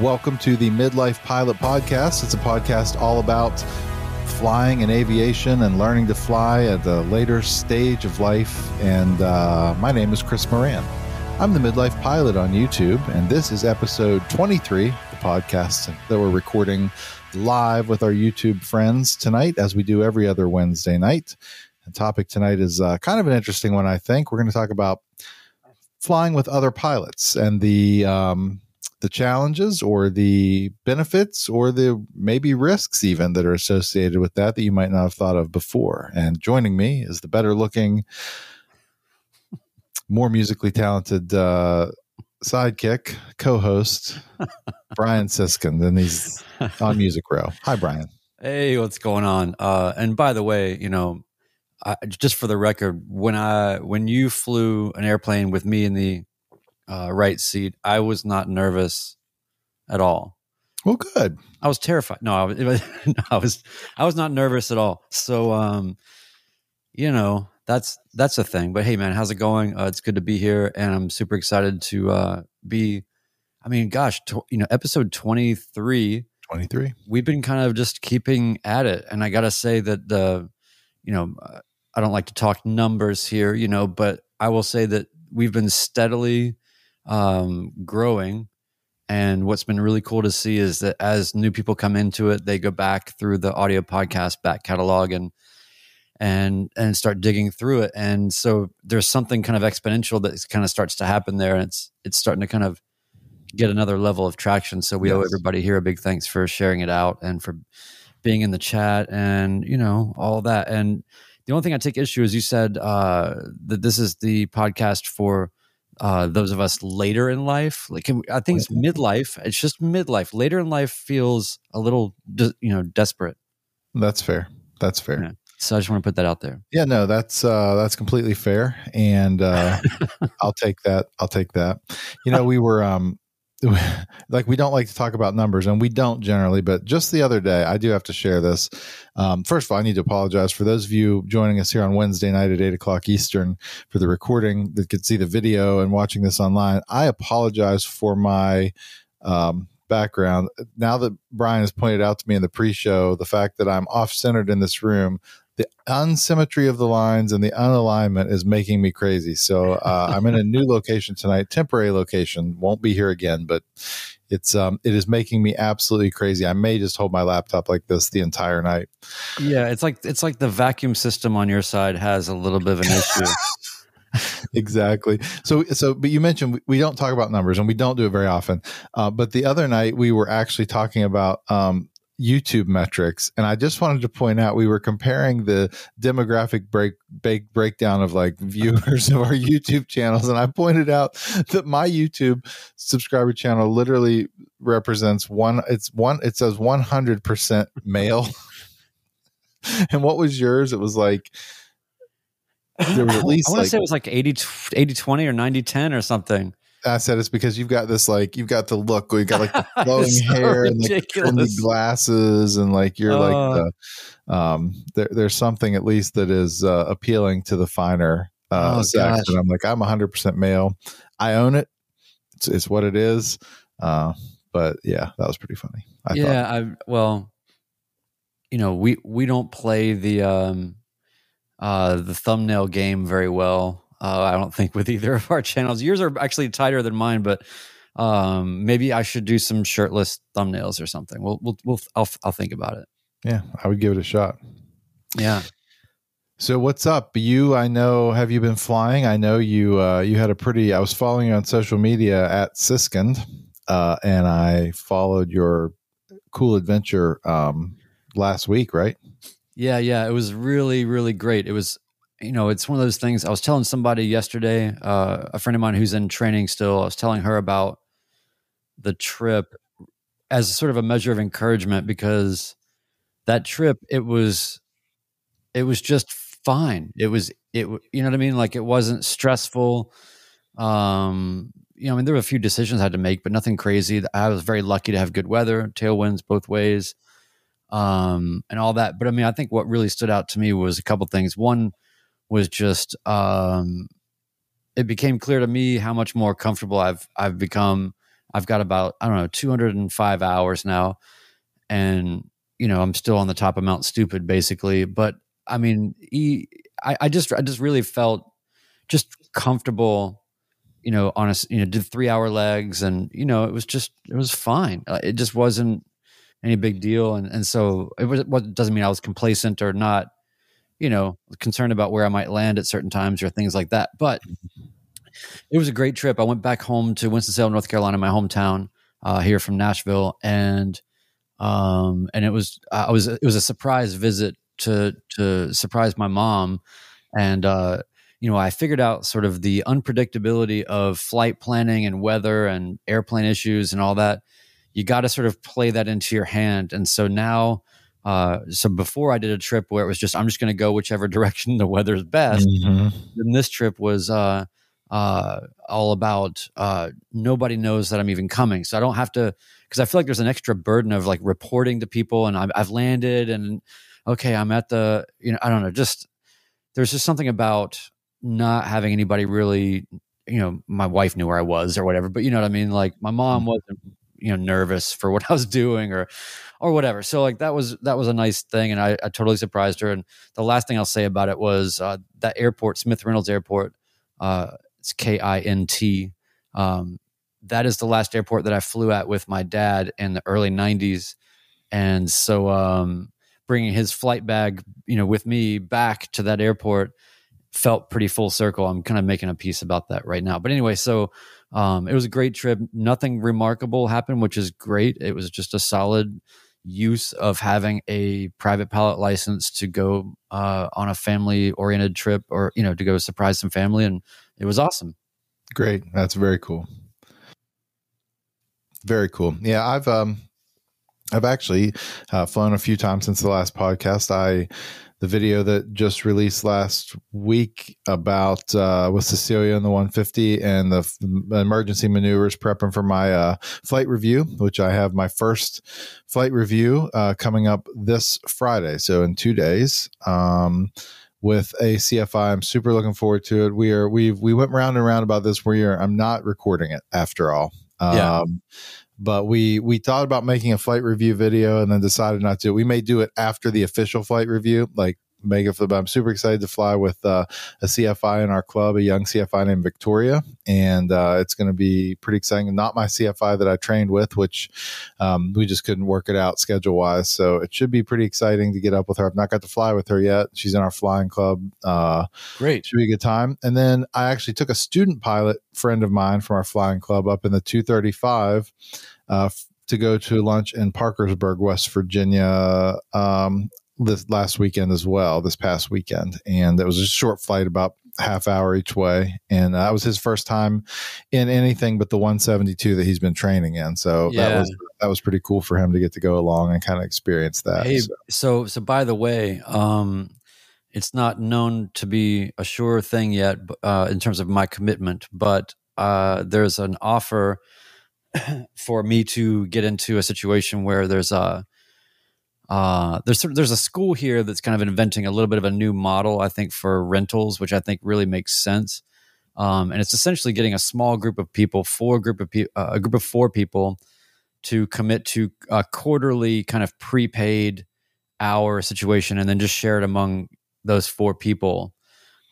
Welcome to the Midlife Pilot Podcast. It's a podcast all about flying and aviation and learning to fly at a later stage of life. And uh, my name is Chris Moran. I'm the Midlife Pilot on YouTube, and this is episode 23, the podcast that we're recording live with our YouTube friends tonight, as we do every other Wednesday night. The topic tonight is uh, kind of an interesting one, I think. We're going to talk about flying with other pilots and the um, the challenges or the benefits or the maybe risks even that are associated with that that you might not have thought of before. And joining me is the better looking, more musically talented uh, sidekick, co-host Brian Siskind, and he's on Music Row. Hi, Brian. Hey, what's going on? Uh, and by the way, you know, I, just for the record, when I when you flew an airplane with me in the uh, right seat. I was not nervous at all. Well, good. I was terrified. No, I was, no, I was, I was not nervous at all. So, um, you know, that's that's a thing. But hey, man, how's it going? Uh, it's good to be here, and I'm super excited to uh, be. I mean, gosh, to, you know, episode 23. 23. We've been kind of just keeping at it, and I got to say that the, you know, I don't like to talk numbers here, you know, but I will say that we've been steadily um, growing. And what's been really cool to see is that as new people come into it, they go back through the audio podcast back catalog and and and start digging through it. And so there's something kind of exponential that kind of starts to happen there, and it's it's starting to kind of get another level of traction. So we yes. owe everybody here a big thanks for sharing it out and for being in the chat and you know all that. And the only thing I take issue is you said uh, that this is the podcast for uh, those of us later in life. Like I think it's midlife. It's just midlife. Later in life feels a little, you know, desperate. That's fair. That's fair. Yeah. So I just want to put that out there. Yeah, no, that's uh, that's completely fair, and uh, I'll take that. I'll take that. You know, we were um, like we don't like to talk about numbers and we don't generally but just the other day i do have to share this. Um, first of all i need to apologize for those of you joining us here on wednesday night at 8 o'clock eastern for the recording that could see the video and watching this online. I apologize for my um, background. Now that brian has pointed out to me in the pre-show the fact that i'm off centered in this room the unsymmetry of the lines and the unalignment is making me crazy. So uh, I'm in a new location tonight, temporary location. Won't be here again, but it's um it is making me absolutely crazy. I may just hold my laptop like this the entire night. Yeah, it's like it's like the vacuum system on your side has a little bit of an issue. exactly. So, so, but you mentioned we don't talk about numbers and we don't do it very often. Uh, but the other night we were actually talking about um, YouTube metrics, and I just wanted to point out we were comparing the demographic break, break breakdown of like viewers of our YouTube channels, and I pointed out that my YouTube subscriber channel literally represents one. It's one. It says one hundred percent male. and what was yours? It was like there was at least I want to like, say it was like 80, 80 20 or 90 10 or something. I said it's because you've got this like you've got the look where you got like the flowing so hair ridiculous. and like glasses and like you're uh, like the um there, there's something at least that is uh, appealing to the finer uh oh, sex and I'm like I'm 100% male. I own it. It's, it's what it is. Uh but yeah, that was pretty funny. I yeah, thought. I well you know, we we don't play the um uh the thumbnail game very well uh, I don't think with either of our channels. Yours are actually tighter than mine, but um, maybe I should do some shirtless thumbnails or something. We'll, we'll, we'll, I'll, I'll think about it. Yeah, I would give it a shot. Yeah. So what's up? You, I know, have you been flying? I know you. Uh, you had a pretty. I was following you on social media at Siskind, uh, and I followed your cool adventure um, last week, right? Yeah, yeah, it was really, really great. It was, you know, it's one of those things. I was telling somebody yesterday, uh, a friend of mine who's in training still. I was telling her about the trip as sort of a measure of encouragement because that trip, it was, it was just fine. It was, it, you know what I mean? Like it wasn't stressful. Um, you know, I mean, there were a few decisions I had to make, but nothing crazy. I was very lucky to have good weather, tailwinds both ways, um, and all that. But I mean, I think what really stood out to me was a couple things. One was just um, it became clear to me how much more comfortable I've I've become. I've got about I don't know 205 hours now, and you know I'm still on the top of Mount Stupid basically. But I mean, I, I just I just really felt just comfortable you know, on a, you know, did three hour legs and, you know, it was just, it was fine. Uh, it just wasn't any big deal. And, and so it was, what doesn't mean I was complacent or not, you know, concerned about where I might land at certain times or things like that. But it was a great trip. I went back home to Winston-Salem, North Carolina, my hometown, uh, here from Nashville. And, um, and it was, I was, it was a surprise visit to, to surprise my mom. And, uh, you know, I figured out sort of the unpredictability of flight planning and weather and airplane issues and all that. You got to sort of play that into your hand. And so now, uh, so before I did a trip where it was just, I'm just going to go whichever direction the weather's best. Mm-hmm. Then this trip was, uh, uh, all about uh, nobody knows that I'm even coming. So I don't have to, because I feel like there's an extra burden of like reporting to people and I've, I've landed and okay, I'm at the, you know, I don't know, just there's just something about not having anybody really, you know, my wife knew where I was or whatever, but you know what I mean? Like my mom mm-hmm. wasn't, you know, nervous for what I was doing or, or whatever. So like that was, that was a nice thing. And I, I totally surprised her. And the last thing I'll say about it was uh, that airport, Smith Reynolds Airport, uh, it's K I N T. Um, that is the last airport that I flew at with my dad in the early 90s. And so, um, bringing his flight bag, you know, with me back to that airport felt pretty full circle. I'm kind of making a piece about that right now. But anyway, so um, it was a great trip. Nothing remarkable happened, which is great. It was just a solid use of having a private pilot license to go uh, on a family oriented trip or, you know, to go surprise some family. And it was awesome. Great. That's very cool. Very cool. Yeah. I've, um, I've actually uh, flown a few times since the last podcast. I, the video that just released last week about uh, with Cecilia in the 150 and the f- emergency maneuvers prepping for my uh, flight review, which I have my first flight review uh, coming up this Friday. So in two days. Um, with a CFI. I'm super looking forward to it. We are we we went round and round about this. We are I'm not recording it after all. Um, yeah but we we thought about making a flight review video and then decided not to. We may do it after the official flight review, like mega flip. I'm super excited to fly with uh, a CFI in our club, a young CFI named Victoria, and uh, it's going to be pretty exciting. Not my CFI that I trained with, which um, we just couldn't work it out schedule wise. So it should be pretty exciting to get up with her. I've not got to fly with her yet. She's in our flying club. Uh, Great, should be a good time. And then I actually took a student pilot friend of mine from our flying club up in the 235. Uh, to go to lunch in Parkersburg, West Virginia, um, this last weekend as well, this past weekend. And it was a short flight, about half hour each way. And uh, that was his first time in anything but the 172 that he's been training in. So yeah. that was that was pretty cool for him to get to go along and kind of experience that. Hey, so. so, so by the way, um, it's not known to be a sure thing yet uh, in terms of my commitment, but uh, there's an offer for me to get into a situation where there's a uh, there's there's a school here that's kind of inventing a little bit of a new model, I think, for rentals, which I think really makes sense. Um, and it's essentially getting a small group of people, four group of pe- uh, a group of four people, to commit to a quarterly kind of prepaid hour situation, and then just share it among those four people.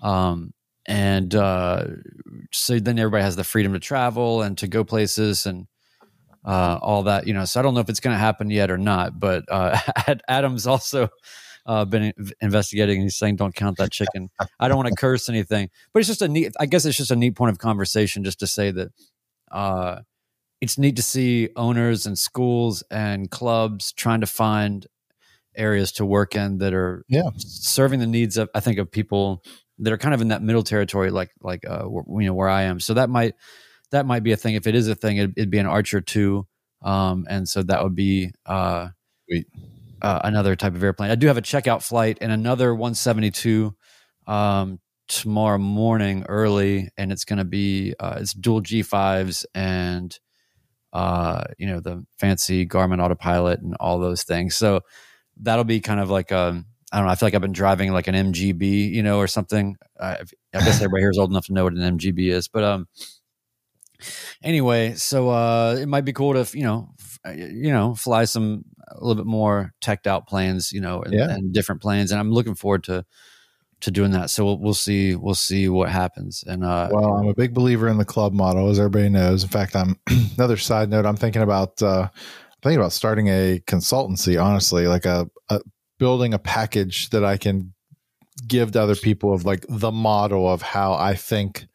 Um, and uh, so then everybody has the freedom to travel and to go places and uh, all that, you know. So I don't know if it's going to happen yet or not. But uh, Adam's also uh, been investigating, and he's saying, "Don't count that chicken." I don't want to curse anything, but it's just a neat. I guess it's just a neat point of conversation, just to say that uh, it's neat to see owners and schools and clubs trying to find areas to work in that are Yeah. serving the needs of I think of people that are kind of in that middle territory, like like uh, you know where I am. So that might that might be a thing. If it is a thing, it'd, it'd be an Archer two, um, and so that would be uh, uh, another type of airplane. I do have a checkout flight and another 172 um, tomorrow morning early, and it's going to be uh, it's dual G5s and uh, you know the fancy Garmin autopilot and all those things. So that'll be kind of like a I don't know. I feel like I've been driving like an MGB, you know, or something. I, I guess everybody here is old enough to know what an MGB is, but um, anyway, so uh, it might be cool to you know, f- you know, fly some a little bit more teched out planes, you know, and, Yeah. and different planes, and I'm looking forward to to doing that. So we'll, we'll see, we'll see what happens. And uh, Well, I'm a big believer in the club model, as everybody knows. In fact, I'm another side note. I'm thinking about uh, thinking about starting a consultancy. Honestly, like a, a building a package that I can give to other people of like the model of how I think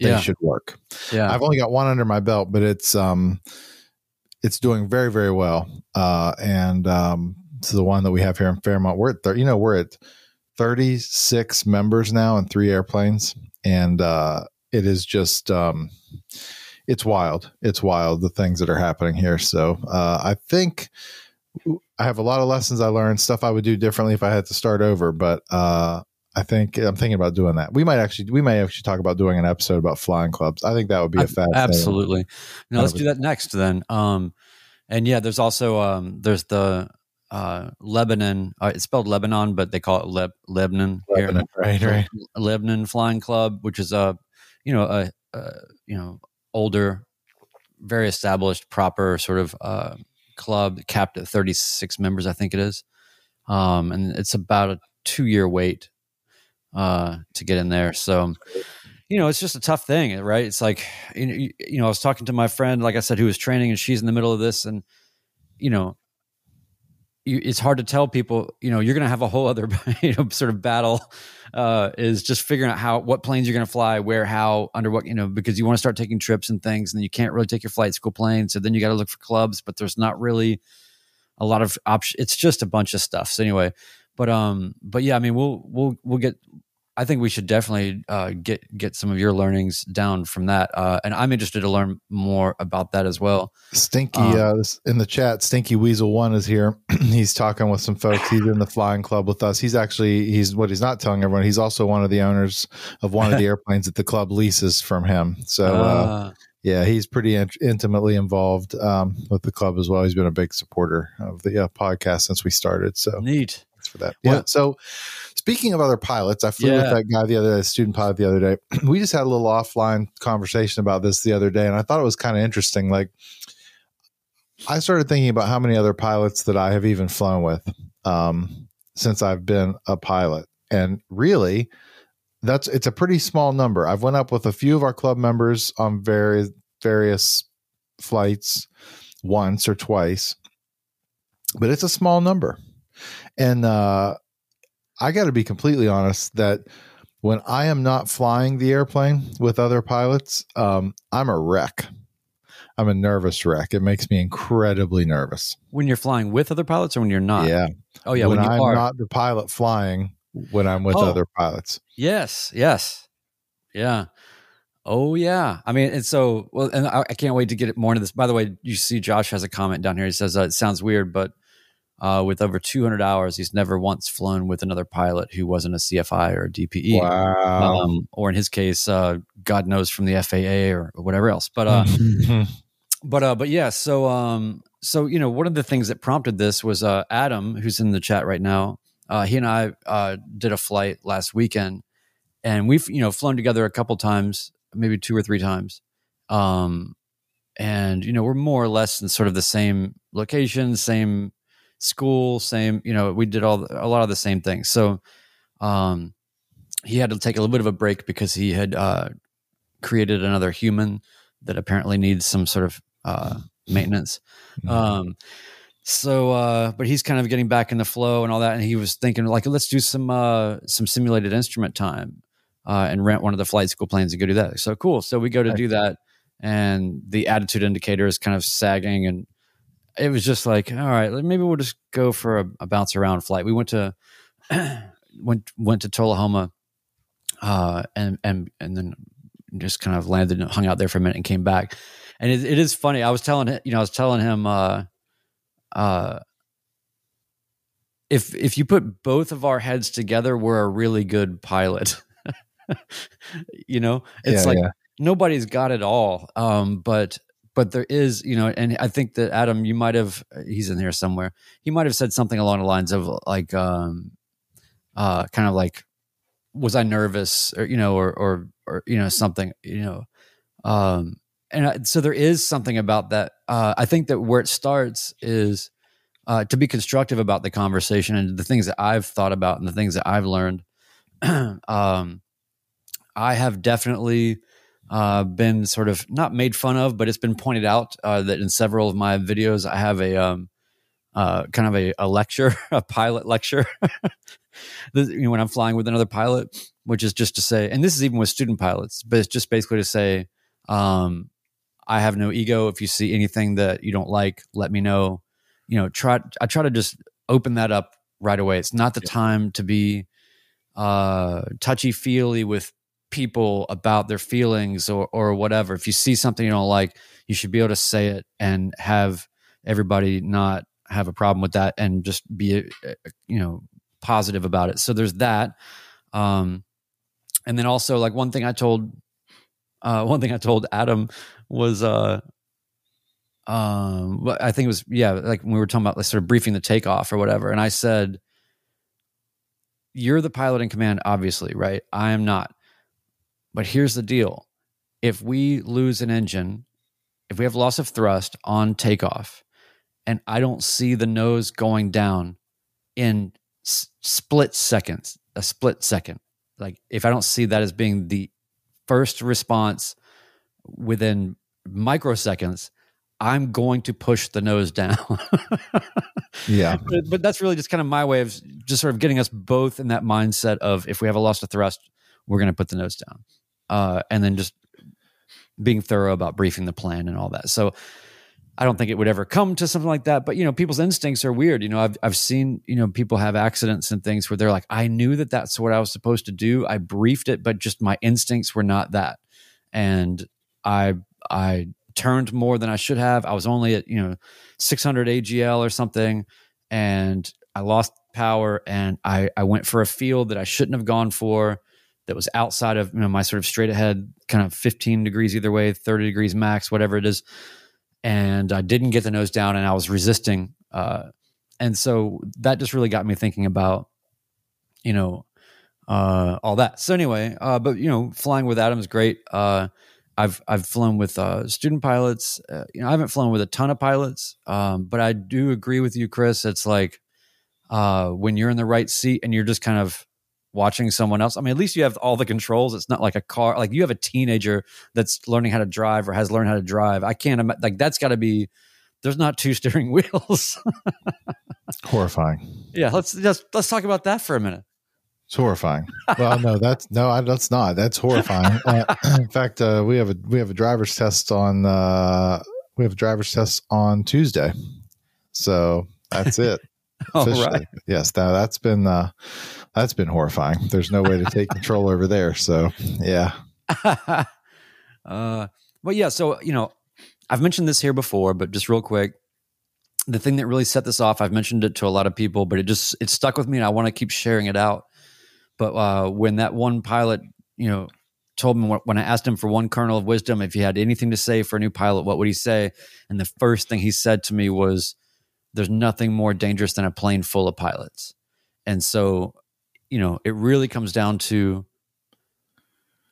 they Yeah. should work. yeah, I've only got one under my belt, but it's um it's doing very very well. Uh, and um, is the one that we have here in Fairmont. We're at thir- you know we're at 36 members now and three airplanes, and uh, it is just um, it's wild. It's wild the things that are happening here. So uh, I think. I have a lot of lessons I learned, stuff I would do differently if I had to start over, but uh, I think I'm thinking about doing that. We might actually, we might actually talk about doing an episode about flying clubs. I think that would be a fast absolutely. Now let's do that next then. Um, and yeah, there's also um, there's the uh, Lebanon. Uh, it's spelled Lebanon, but they call it Leb- Lebanon here. Right, right. Lebanon Flying Club, which is a you know a, a you know older, very established, proper sort of uh, club capped at 36 members, I think it is, um, and it's about a two year wait uh, to get in there. So. You know, it's just a tough thing, right? It's like, you know, I was talking to my friend, like I said, who was training, and she's in the middle of this, and you know, it's hard to tell people, you know, you're going to have a whole other, you know, sort of battle uh, is just figuring out how, what planes you're going to fly, where, how, under what, you know, because you want to start taking trips and things, and you can't really take your flight school plane. So then you got to look for clubs, but there's not really a lot of options. It's just a bunch of stuff. So anyway, but, um, but yeah, I mean, we'll, we'll, we'll get, I think we should definitely uh, get get some of your learnings down from that, uh, and I'm interested to learn more about that as well. Stinky Um, uh, in the chat. Stinky Weasel One is here. he's talking with some folks. He's in the flying club with us. He's actually he's what he's not telling everyone. He's also one of the owners of one of the airplanes that the club leases from him. So uh, Uh, yeah, he's pretty int- intimately involved um, with the club as well. He's been a big supporter of the uh, podcast since we started. So neat. For that. Yeah. Yeah. So speaking of other pilots, I flew with that guy the other day, student pilot the other day. we just had a little offline conversation about this the other day, and I thought it was kind of interesting. Like, I started thinking about how many other pilots that I have even flown with um, since I've been a pilot, and really, that's it's a pretty small number. I've went up with a few of our club members on various various flights once or twice, but it's a small number. And uh, I got to be completely honest that when I am not flying the airplane with other pilots, um, I'm a wreck. I'm a nervous wreck. It makes me incredibly nervous. When you're flying with other pilots or when you're not? yeah. Oh yeah, when, when, I'm are. not the pilot flying, when I'm with Oh. other pilots. yes, yes, yeah. Oh yeah. I mean, and so well, and I, I can't wait to get more into this. By the way, you see, Josh has a comment down here. He says uh, it sounds weird, but uh, with over 200 hours, he's never once flown with another pilot who wasn't a CFI or a DPE. Wow. Um, or in his case, uh, God knows from the FAA or, or whatever else. But uh, but uh, but yeah. So um, so you know, one of the things that prompted this was uh, Adam, who's in the chat right now. Uh, he and I uh, did a flight last weekend, and we've you know flown together a couple times, maybe two or three times. Um, and you know, we're more or less in sort of the same location, same school, same. You know, we did all a lot of the same things. So, um, he had to take a little bit of a break because he had uh, created another human that apparently needs some sort of uh, maintenance. Um, so, uh, but he's kind of getting back in the flow and all that, and he was thinking like, let's do some uh, some simulated instrument time uh, and rent one of the flight school planes and go do that. So cool. So we go to do that, and the attitude indicator is kind of sagging, and it was just like, all right, maybe we'll just go for a, a bounce around flight. We went to went went to Tullahoma, uh, and and and then just kind of landed and hung out there for a minute and came back. And it, it is funny. I was telling him, you know, I was telling him, uh, uh, if if you put both of our heads together, we're a really good pilot. you know, it's Yeah, like yeah. nobody's got it all. Um, but but there is, you know, and I think that Adam, you might have he's in here somewhere. He might have said something along the lines of like um uh kind of like was I nervous or you know or or or you know something, you know. Um and I, so there is something about that. Uh I think that where it starts is uh, to be constructive about the conversation and the things that I've thought about and the things that I've learned. um, I have definitely uh, been sort of not made fun of, but it's been pointed out uh, that in several of my videos, I have a um, uh, kind of a, a lecture, a pilot lecture. You know, when I'm flying with another pilot, which is just to say, and this is even with student pilots, but it's just basically to say, um, I have no ego. If you see anything that you don't like, let me know. You know, try. I try to just open that up right away. It's not the time to be uh, touchy feely with people about their feelings or or whatever. If you see something you don't like, you should be able to say it and have everybody not have a problem with that and just be uh, you know positive about it. So there's that. Um, and then also like one thing I told uh, one thing I told Adam was uh um I think it was yeah like when we were talking about like sort of briefing the takeoff or whatever and I said you're the pilot in command obviously right I am not but here's the deal if we lose an engine if we have loss of thrust on takeoff and I don't see the nose going down in s- split seconds a split second like if I don't see that as being the first response within microseconds, I'm going to push the nose down. Yeah. but, but that's really just kind of my way of just sort of getting us both in that mindset of if we have a loss of thrust, we're going to put the nose down. Uh, and then just being thorough about briefing the plan and all that. So I don't think it would ever come to something like that. But you know, people's instincts are weird. You know, I've I've seen you know people have accidents and things where they're like, I knew that that's what I was supposed to do. I briefed it, but just my instincts were not that, and I I turned more than I should have. I was only at you know 600 AGL or something, and I lost power, and I I went for a field that I shouldn't have gone for. That was outside of you know my sort of straight ahead, kind of 15 degrees either way, 30 degrees max, whatever it is and I didn't get the nose down and I was resisting. Uh, and so that just really got me thinking about, you know, uh, all that. So anyway, uh, but you know, flying with Adam is great. Uh, I've I've flown with uh, student pilots. Uh, you know, I haven't flown with a ton of pilots, um, but I do agree with you, Chris. It's like uh, when you're in the right seat and you're just kind of watching someone else. I mean, at least you have all the controls. It's not like a car. Like you have a teenager that's learning how to drive or has learned how to drive. I can't ima- like that's got to be. There's not two steering wheels. Horrifying. yeah, let's just let's talk about that for a minute. It's horrifying. Well, no, that's no, I, that's not. That's horrifying. Uh, in fact, uh, we have a we have a driver's test on uh, we have a driver's test on Tuesday. So that's it. All Officially. right. Yes, that that's been uh, that's been horrifying. There's no way to take control over there. So yeah, uh, but yeah, so you know, I've mentioned this here before, but just real quick, the thing that really set this off, I've mentioned it to a lot of people, but it just it stuck with me, and I want to keep sharing it out. But uh, when that one pilot, you know, told me when I asked him for one kernel of wisdom, if he had anything to say for a new pilot, what would he say? And the first thing he said to me was, "There's nothing more dangerous than a plane full of pilots." And so, you know, it really comes down to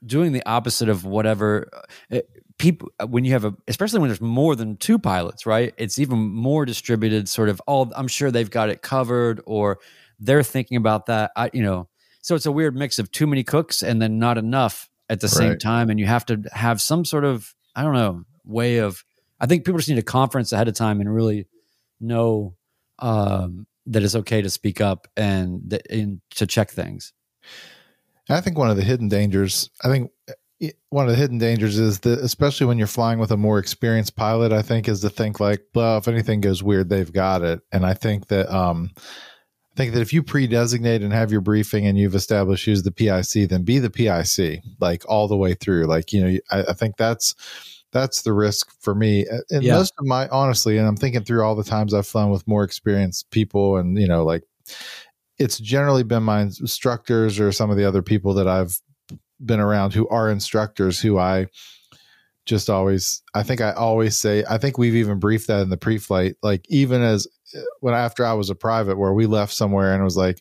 doing the opposite of whatever it, people when you have a especially when there's more than two pilots right? It's even more distributed sort of all i'm sure they've got it covered or they're thinking about that i you know. So it's a weird mix of too many cooks and then not enough at the same time and you have to have some sort of i don't know way of i think people just need a conference ahead of time and really know um that it's okay to speak up and, that- and to check things I think one of the hidden dangers. I think one of the hidden dangers is that especially when you're flying with a more experienced pilot i think is to think like well if anything goes weird they've got it and i think that um i think that if you pre-designate and have your briefing and you've established who's the pic then be the pic like all the way through like you know i, I think that's that's the risk for me and yeah. most of my honestly and i'm thinking through all the times i've flown with more experienced people and you know like it's generally been my instructors or some of the other people that i've been around who are instructors who I just always I think I always say I think we've even briefed that in the pre-flight like even as eh, when after I was a private where we left somewhere and it was like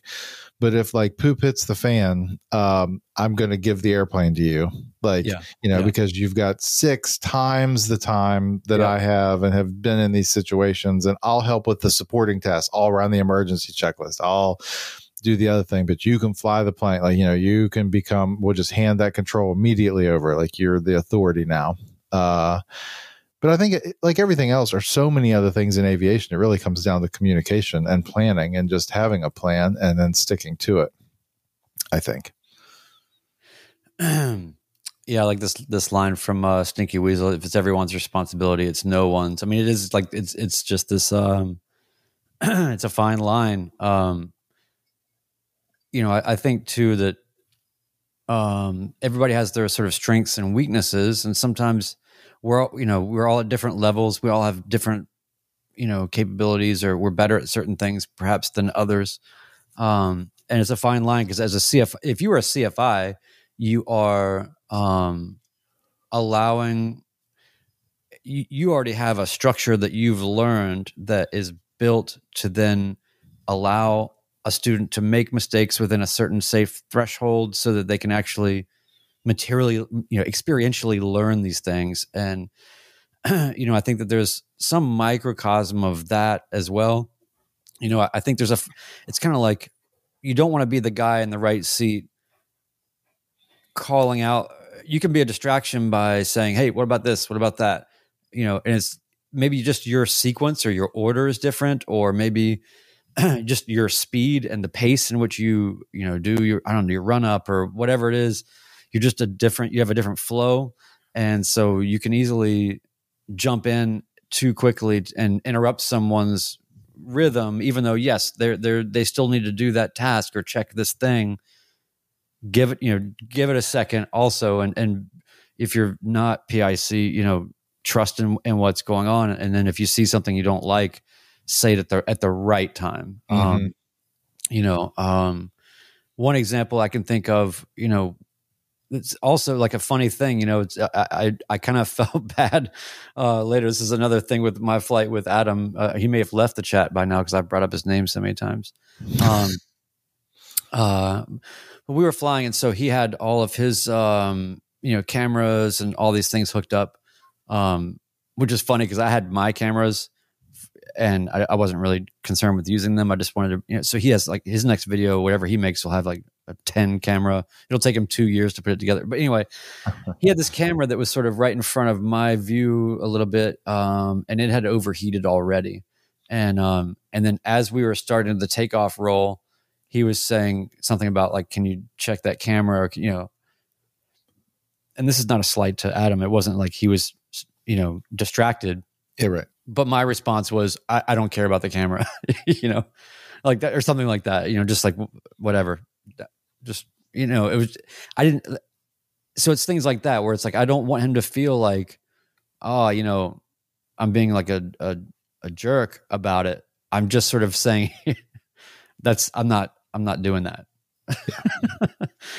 but if like poop hits the fan um I'm going to give the airplane to you like yeah. you know yeah. because you've got six times the time that yeah. I have and have been in these situations and I'll help with the supporting tasks all around the emergency checklist I'll do the other thing, but you can fly the plane. Like, you know, you can become, we'll just hand that control immediately over. Like you're the authority now. Uh, but I think, it, like everything else, or so many other things in aviation, it really comes down to communication and planning and just having a plan and then sticking to it. I think. yeah, like this this line from uh, Stinky Weasel: "If it's everyone's responsibility, it's no one's." I mean, it is like it's it's just this. Um, it's a fine line. Um, you know, I, I think too that um, everybody has their sort of strengths and weaknesses, and sometimes we're all, you know we're all at different levels. We all have different you know capabilities, or we're better at certain things perhaps than others. Um, and it's a fine line because as a CF, if you are a CFI, you are um, allowing you, you already have a structure that you've learned that is built to then allow a student to make mistakes within a certain safe threshold so that they can actually materially you know experientially learn these things. And you know i think that there's some microcosm of that as well. You know i, I think there's a it's kind of like you don't want to be the guy in the right seat calling out uh, you can be a distraction by saying hey what about this? What about that? You know and it's maybe just your sequence or your order is different or maybe just your speed and the pace in which you you know do your I don't know your run up or whatever it is. You're just a different. You have a different flow, and so you can easily jump in too quickly and interrupt someone's rhythm. Even though yes, they're they're they still need to do that task or check this thing. Give it you know give it a second also, and and if you're not PIC, you know trust in, in what's going on, and then if you see something you don't like say it at the at the right time. Um, mm-hmm. Um, you know, um, one example I can think of, you know, it's also like a funny thing, you know. It's I I, I kind of felt bad uh, later. This is another thing with my flight with Adam. Uh, he may have left the chat by now because I brought up his name so many times. Um, uh, but we were flying, and so he had all of his um, you know cameras and all these things hooked up, um, which is funny because I had my cameras and I, I, wasn't really concerned with using them. I just wanted to, you know, so he has like his next video, whatever he makes, will have like a 10 camera. It'll take him two years to put it together. But anyway, he had this camera that was sort of right in front of my view a little bit. Um, and it had overheated already. And, um, and then as we were starting the takeoff roll, he was saying something about like, can you check that camera or, you know, and this is not a slight to Adam. It wasn't like he was, you know, distracted. Yeah, right but my response was, I, I don't care about the camera, you know, like that or something like that, you know, just like whatever, just, you know, it was, I didn't, so it's things like that where it's like, I don't want him to feel like, oh, you know, I'm being like a, a, a jerk about it. I'm just sort of saying that's, I'm not, I'm not doing that.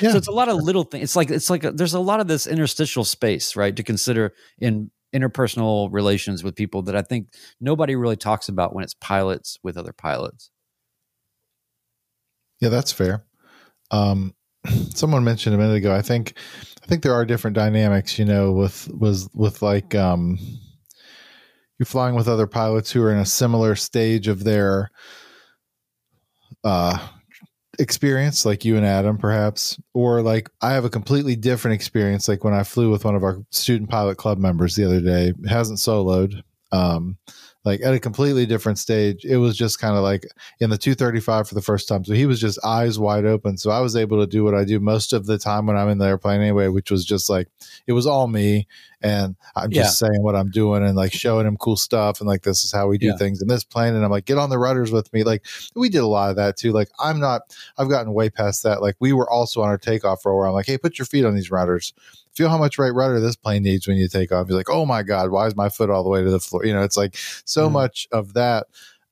yeah. So it's a lot of little things. It's like it's like a, there's a lot of this interstitial space, right, to consider in interpersonal relations with people that I think nobody really talks about when it's pilots with other pilots. Yeah, that's fair. Um, someone mentioned a minute ago. I think, I think there are different dynamics. You know, with was with like um, you're flying with other pilots who are in a similar stage of their uh experience like you and Adam perhaps or like I have a completely different experience like when I flew with one of our student pilot club members the other day hasn't soloed um like at a completely different stage. It was just kind of like in the 235 for the first time. So he was just eyes wide open. So I was able to do what I do most of the time when I'm in the airplane anyway, which was just like, it was all me. And I'm just yeah. saying what I'm doing and like showing him cool stuff. And like, this is how we do yeah. things in this plane. And I'm like, get on the rudders with me. Like, we did a lot of that too. Like, I'm not, I've gotten way past that. Like, we were also on our takeoff row where I'm like, hey, put your feet on these rudders feel how much right rudder this plane needs when you take off. You're like, oh my God, why is my foot all the way to the floor? You know, it's like so mm. much of that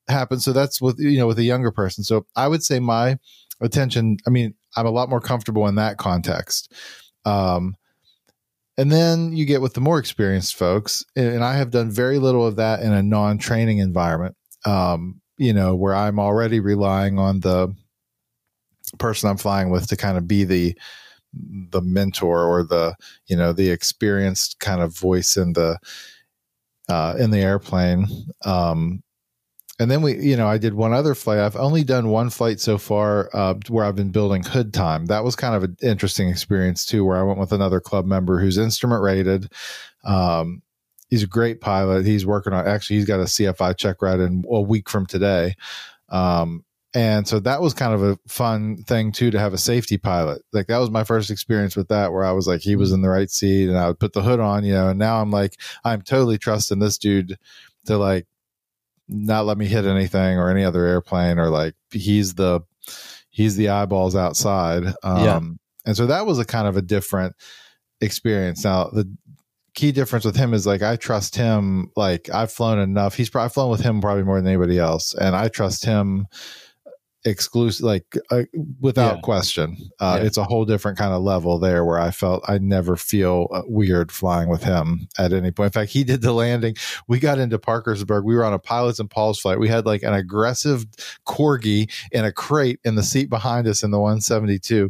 happens. So that's with, you know, with a younger person. So I would say my attention, I mean, I'm a lot more comfortable in that context. Um, and then you get with the more experienced folks, and I have done very little of that in a non training environment, um, you know, where I'm already relying on the person I'm flying with to kind of be the, the mentor or the you know the experienced kind of voice in the uh, in the airplane. Um, and then we, you know, I did one other flight. I've only done one flight so far uh, where I've been building hood time. That was kind of an interesting experience too, where I went with another club member who's instrument rated. Um, he's a great pilot. He's working on actually he's got a CFI check ride in a week from today. Um, and so that was kind of a fun thing too to have a safety pilot like that was my first experience with that where i was like he was in the right seat and i would put the hood on you know and now i'm like i'm totally trusting this dude to like not let me hit anything or any other airplane or like he's the he's the eyeballs outside um yeah. and so that was a kind of a different experience now the key difference with him is like I trust him. Like I've flown enough. He's probably flown with him probably more than anybody else, and I trust him exclusive like uh, without yeah. question. Uh, yeah. it's a whole different kind of level there where i felt i never feel uh, weird flying with him at any point. In fact he did the landing. We got into parkersburg. We were on a Pilots N Paws flight. We had like an aggressive corgi in a crate in the seat behind us in the 172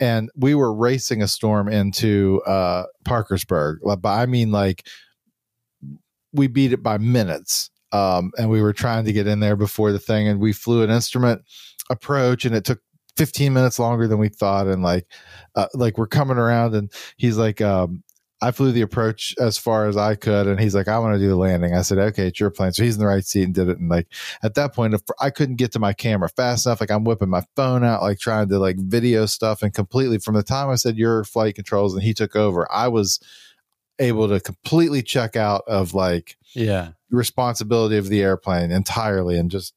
and we were racing a storm into uh parkersburg. But i mean like we beat it by minutes um, and we were trying to get in there before the thing, and we flew an instrument approach, and it took 15 minutes longer than we thought. And like, uh, like we're coming around, and he's like, um, I flew the approach as far as I could, and he's like, "I want to do the landing." I said, "Okay, it's your plane." So he's in the right seat and did it. And like at that point, if I couldn't get to my camera fast enough, like I'm whipping my phone out, like trying to like video stuff, and completely from the time I said your flight controls and he took over, I was able to completely check out of like yeah. responsibility of the airplane entirely and just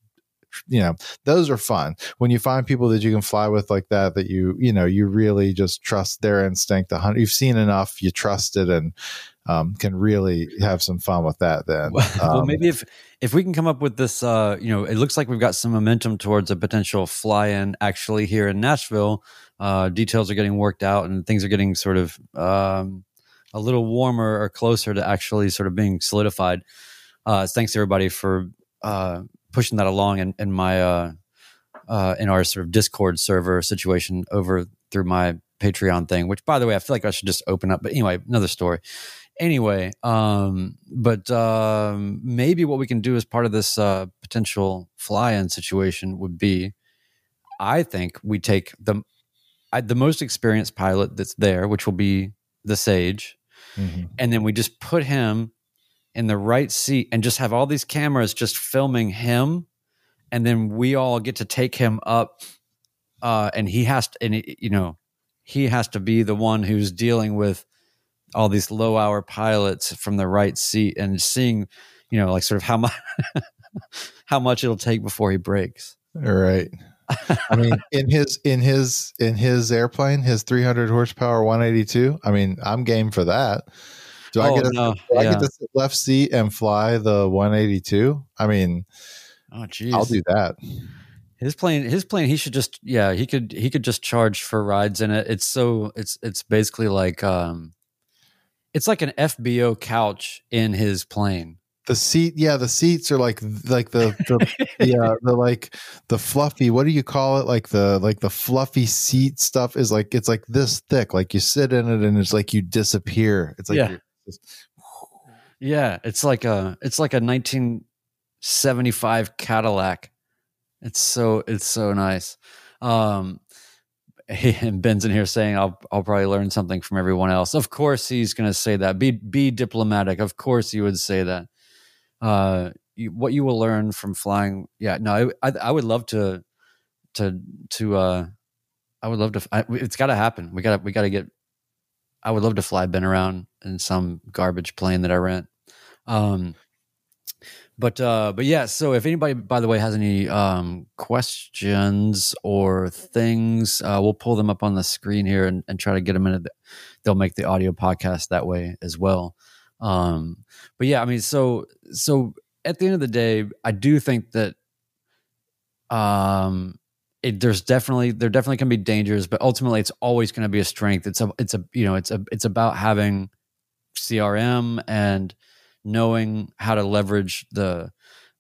you know those are fun. When you find people that you can fly with like that that you you know you really just trust their instinct hunt you've seen enough you trust it and um, can really have some fun with that then well um, maybe if if we can come up with this uh you know it looks like we've got some momentum towards a potential fly in actually here in nashville. Uh details are getting worked out and things are getting sort of um a little warmer or closer to actually sort of being solidified. Uh, thanks everybody for uh, pushing that along in, in my uh, uh, in our sort of Discord server situation over through my Patreon thing. Which, by the way, I feel like I should just open up. But anyway, another story. Anyway, um, but um, maybe what we can do as part of this uh, potential fly-in situation would be, I think we take the I, the most experienced pilot that's there, which will be the Sage, Mm-hmm. And then we just put him in the right seat and just have all these cameras just filming him. And then we all get to take him up. Uh, and he has to, and it, you know, he has to be the one who's dealing with all these low hour pilots from the right seat and seeing, you know, like sort of how much, how much it'll take before he breaks. All right. I mean, in his in his in his airplane, his 300 horsepower 182. I mean, I'm game for that. Do I oh, get a, no. yeah. I get the left seat and fly the 182? I mean, oh geez, I'll do that. His plane, his plane, he should just yeah, he could he could just charge for rides in it. It's so it's it's basically like um, it's like an FBO couch in his plane the seat yeah the seats are like like the, the yeah the like the fluffy what do you call it like the like the fluffy seat stuff is like it's like this thick like you sit in it and it's like you disappear it's like yeah, just, yeah it's like a it's like a 1975 cadillac it's so it's so nice um and Ben's in here saying I'll I'll probably learn something from everyone else. Of course he's going to say that. Be be diplomatic. Of course he would say that uh, you, what you will learn from flying. Yeah, no, I, I, I would love to to to uh I would love to. I, it's got to happen. We got to we got to get. I would love to fly Ben around in some garbage plane that I rent. Um, but uh, but yeah. So if anybody, by the way, has any um, questions or things, uh, we'll pull them up on the screen here and, and try to get them in. The, they'll make the audio podcast that way as well. Um, but yeah, I mean, so so at the end of the day, I do think that um it, there's definitely there definitely can be dangers, but ultimately it's always going to be a strength. It's a it's a you know it's a it's about having CRM and knowing how to leverage the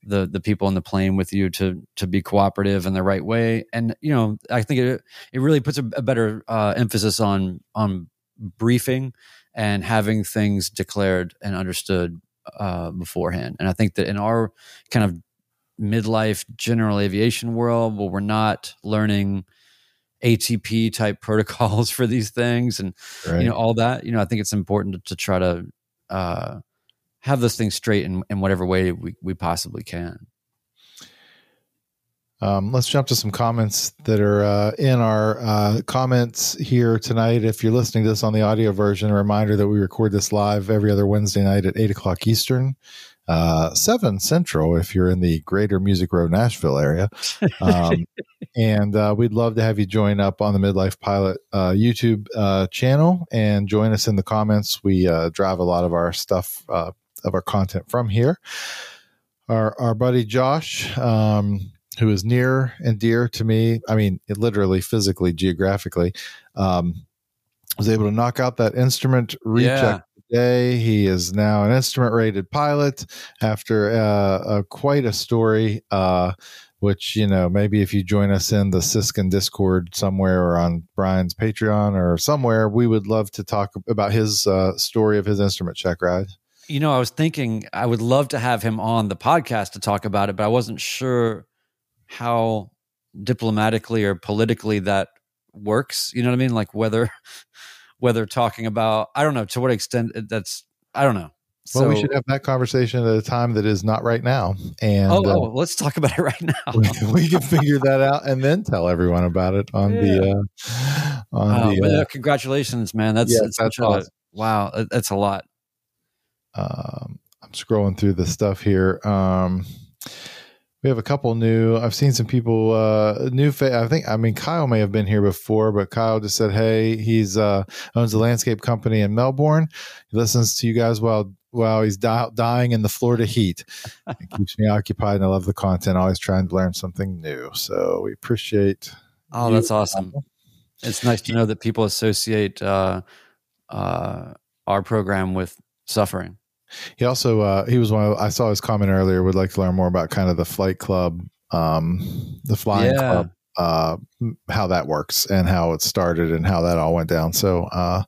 the the people on the plane with you to to be cooperative in the right way. And you know I think it it really puts a, a better uh, emphasis on on briefing and having things declared and understood uh, beforehand. And I think that in our kind of midlife general aviation world where we're not learning ATP type protocols for these things and right. you know all that. You know, I think it's important to, to try to uh, have those things straight in, in whatever way we, we possibly can. Um, let's jump to some comments that are uh, in our uh, comments here tonight. If you're listening to this on the audio version, a reminder that we record this live every other Wednesday night at 8 o'clock Eastern uh, 7 Central if you're in the greater Music Row, Nashville area. Um, and uh, we'd love to have you join up on the Midlife Pilot uh, YouTube uh, channel and join us in the comments. We uh, drive a lot of our stuff, uh, of our content from here. Our, our buddy Josh, um, who is near and dear to me, I mean, literally, physically, geographically, um, was able to knock out that instrument recheck yeah today. He is now an instrument rated pilot after uh, a, quite a story. Uh, which you know maybe if you join us in the Siskind Discord somewhere or on Brian's Patreon or somewhere, we would love to talk about his uh, story of his instrument check ride. You know, I was thinking I would love to have him on the podcast to talk about it, but I wasn't sure how diplomatically or politically that works. You know what I mean? Like whether whether talking about I don't know to what extent that's I don't know. Well, so, we should have that conversation at a time that is not right now. And oh, uh, oh let's talk about it right now. we, can figure that out and then tell everyone about it on yeah. the uh, on oh, the. Uh, congratulations, man! That's, yeah, that's, that's awesome. a, wow. That's a lot. Um, I'm scrolling through the stuff here. Um, we have a couple new. I've seen some people uh, new. Fa- I think I mean Kyle may have been here before, but Kyle just said, "Hey, he's uh, owns a landscape company in Melbourne. He listens to you guys while while he's di- dying in the Florida heat. It keeps me occupied, and I love the content. Always trying to learn something new. So we appreciate. Oh, that's awesome! It's nice to know that people associate uh, uh, our program with suffering. He also uh, he was one. Of, I saw his comment earlier. Would like to learn more about kind of the flight club, um, the flying yeah. club, uh, how that works and how it started and how that all went down. So uh,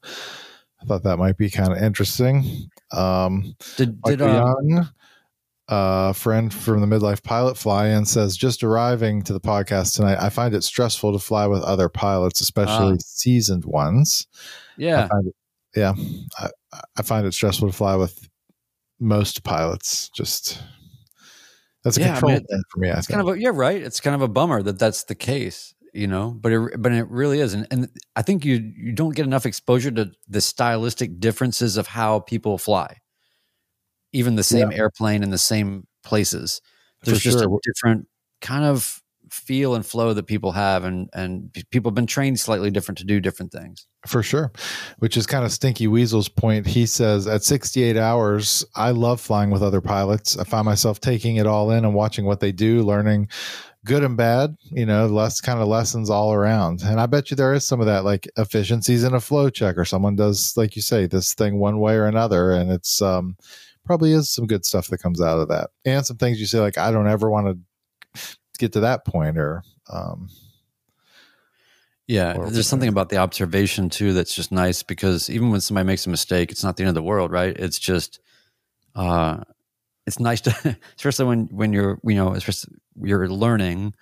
I thought that might be kind of interesting. Um, did did um, young, uh, friend from the midlife pilot fly in says just arriving to the podcast tonight. I find it stressful to fly with other pilots, especially uh, seasoned ones. Yeah. Yeah. I, I find it stressful to fly with most pilots just that's a yeah, control I mean, thing for me. I it's think. kind of a, yeah, right. It's kind of a bummer that that's the case, you know. But it, but it really is, and, and I think you you don't get enough exposure to the stylistic differences of how people fly, even the same yeah. airplane in the same places. There's for just sure. a different kind of feel and flow that people have and and people have been trained slightly different to do different things for sure. Which is kind of stinky weasel's point. He says at 68 hours i love flying with other pilots. I find myself taking it all in and watching what they do learning good and bad you know less kind of lessons all around. And i bet you there is some of that like efficiencies in a flow check or someone does like you say this thing one way or another and it's um probably is some good stuff that comes out of that. And some things you say like i don't ever want to get to that point or um yeah, or there's something about the observation too that's just nice because even when somebody makes a mistake, it's not the end of the world, right? It's just, uh, it's nice to, especially when when you're you know, especially you're learning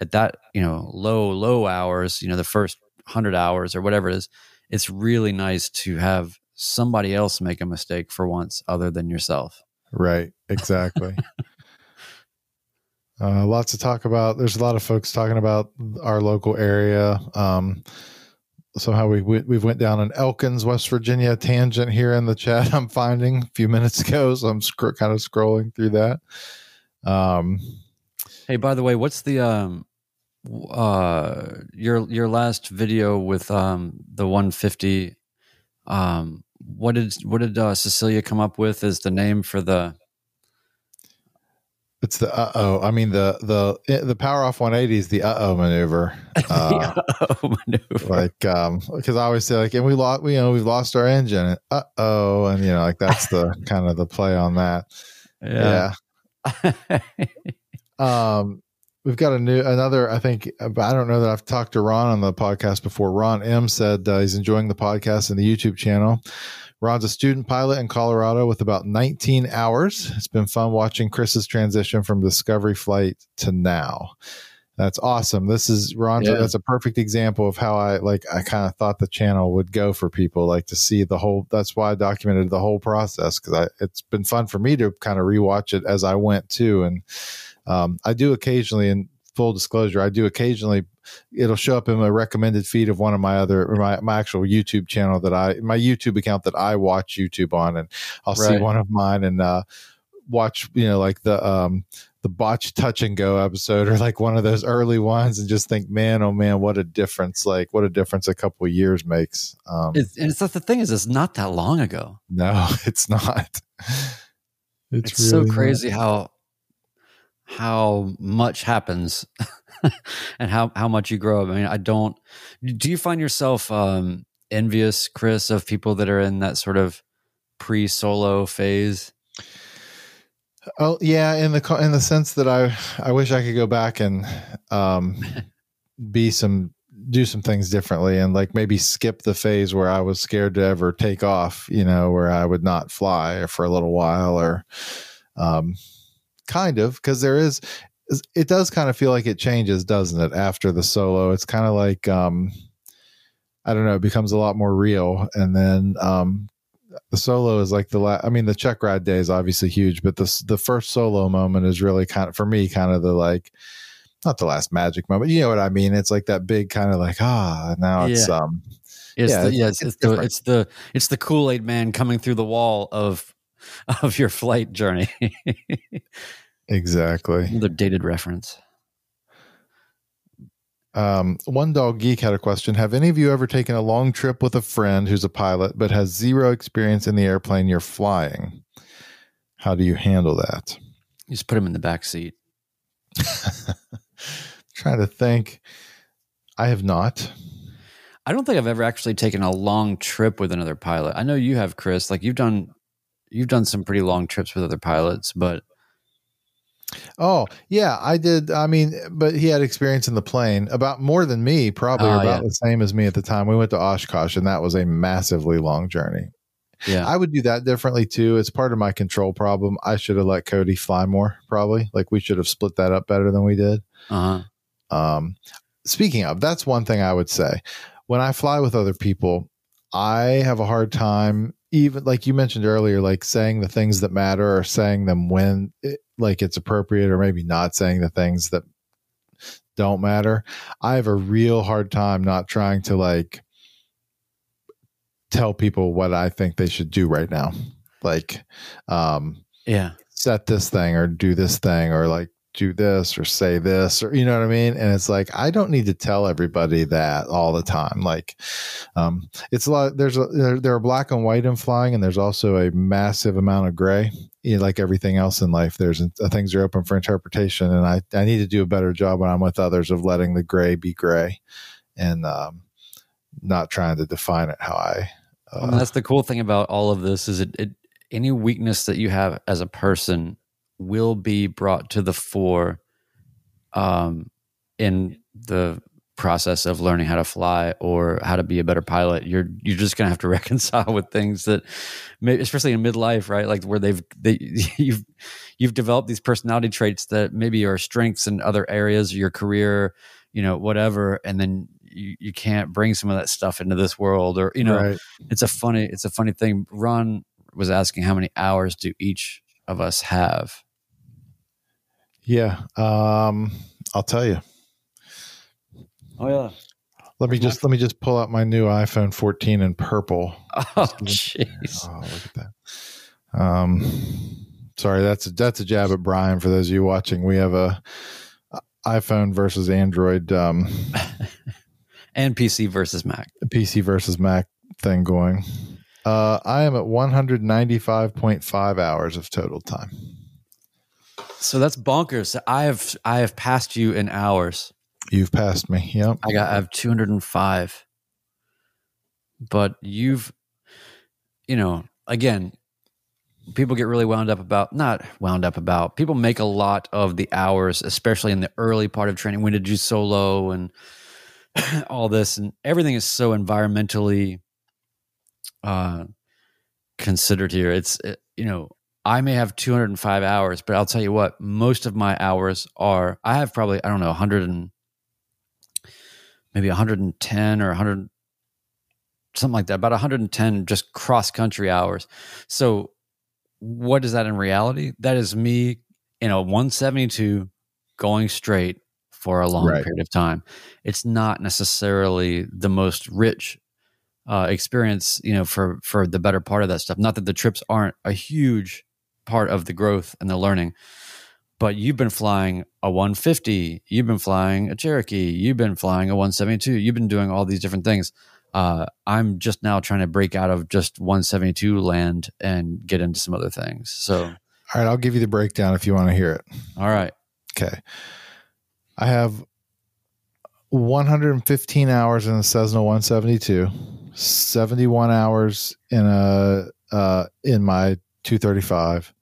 at that you know low low hours, you know, the first hundred hours or whatever it is. It's really nice to have somebody else make a mistake for once, other than yourself. Right. Exactly. Uh, lots to talk about. There's a lot of folks talking about our local area. Um, somehow we, we we went down an Elkins, West Virginia tangent here in the chat. I'm finding a few minutes ago, so I'm sc- kind of scrolling through that. Um, hey, by the way, what's the um, uh, your your last video with um the 150? Um, what did what did uh, Cecilia come up with as the name for the it's the uh oh. I mean the the eh, the power off 180 is the uh oh maneuver. Uh, uh-oh maneuver. Like um because I always say like and we lost we you know we've lost our engine. Uh oh, and you know like that's the kind of the play on that. Yeah. yeah. Um we've got a new another i think i don't know that i've talked to ron on the podcast before ron m said uh, he's enjoying the podcast and the youtube channel ron's a student pilot in colorado with about 19 hours. It's been fun watching chris's transition from discovery flight to now. That's awesome. This is ron Yeah. that's a perfect example of how i like i kind of thought the channel would go for people like to see the whole that's why i documented the whole process because i it's been fun for me to kind of rewatch it as i went too and um, I do occasionally, in full disclosure, I do occasionally. It'll show up in my recommended feed of one of my other, my my actual YouTube channel that I, my YouTube account that I watch YouTube on, and I'll see one of mine and uh, watch, you know, like the um the botch touch and go episode or like one of those early ones, and just think, man, oh man, what a difference! Like what a difference a couple of years makes. Um, It's, and it's the thing is, it's not that long ago. no, it's not. It's, really so not. crazy how how much happens and how how much you grow up. I mean, I don't. Do you find yourself um, envious, Chris, of people that are in that sort of pre-solo phase? Oh yeah, in the in the sense that I I wish I could go back and um be some do some things differently and like maybe skip the phase where I was scared to ever take off, you know, where I would not fly for a little while or um kind of because there is it does kind of feel like it changes, doesn't it, after the solo. It's kind of like um I don't know, it becomes a lot more real and then um the solo is like the last I mean the check ride day is obviously huge, but the the first solo moment is really kind of for me kind of the like not the last magic moment. You know what I mean? It's like that big kind of like ah now it's um It's Yeah, the, yeah, it's, it's it's the it's the it's the Kool Aid Man coming through the wall of of your flight journey. exactly. Another dated reference. Um, one dog geek had a question. Have any of you ever taken a long trip with a friend who's a pilot but has zero experience in the airplane you're flying? How do you handle that? You just put him in the back seat. Trying to think. I have not. I don't think I've ever actually taken a long trip with another pilot. I know you have, Chris. Like you've done, you've done some pretty long trips with other pilots, but Oh, yeah, I did. I mean, but he had experience in the plane about more than me, probably Oh, about yeah. the same as me at the time. We went to Oshkosh, and that was a massively long journey. yeah, I would do that differently too. It's part of my control problem. I should have let Cody fly more, probably. Like we should have split that up better than we did. uh huh, Um, speaking of, that's one thing I would say. When I fly with other people, I have a hard time, even like you mentioned earlier, like saying the things that matter or saying them when it, like it's appropriate or maybe not saying the things that don't matter. I have a real hard time not trying to like tell people what I think they should do right now. Like, um, yeah, set this thing or do this thing or like do this or say this or you know what I mean? And it's like I don't need to tell everybody that all the time. Like um it's a lot there's a there, there are black and white in flying and there's also a massive amount of gray. You know, like everything else in life, there's uh, things are open for interpretation and I I need to do a better job when I'm with others of letting the gray be gray and um not trying to define it how I uh, mean, that's the cool thing about all of this is it, it any weakness that you have as a person will be brought to the fore um, in the process of learning how to fly or how to be a better pilot. You're you're just gonna have to reconcile with things that especially in midlife right? Like where they've they you've you've developed these personality traits that maybe are strengths in other areas of your career you know whatever and then you, you can't bring some of that stuff into this world or you know right. it's a funny it's a funny thing. Ron was asking how many hours do each of us have Yeah. Um, I'll tell you. Oh yeah. Let me just let me just pull out my new iPhone 14 in purple. Oh jeez. Oh, look at that. Um, sorry, that's a, that's a jab at Brian. For those of you watching, we have a iPhone versus Android, um, and PC versus Mac. PC versus Mac thing going. Uh, I am at 195.5 hours of total time. So that's bonkers. I have I have passed you in hours. You've passed me. Yep. I got I have 205. But you've you know, again, people get really wound up about not wound up about. People make a lot of the hours, especially in the early part of training when did do solo and all this and everything is so environmentally uh considered here. It's it, you know, I may have 205 hours, but I'll tell you what, most of my hours are I have probably I don't know 100 and maybe 110 or 100 something like that, about 110 just cross country hours. So what is that in reality? That is me in a 172 going straight for a long Right. period of time. It's not necessarily the most rich uh, experience, you know, for for the better part of that stuff. Not that the trips aren't a huge part of the growth and the learning, but you've been flying a 150, you've been flying a Cherokee, you've been flying a 172, you've been doing all these different things. Uh, I'm just now trying to break out of just 172 land and get into some other things. So, All right. I'll give you the breakdown if you want to hear it. all right. Okay. I have 115 hours in a Cessna 172, 71 hours in a uh, in my 235,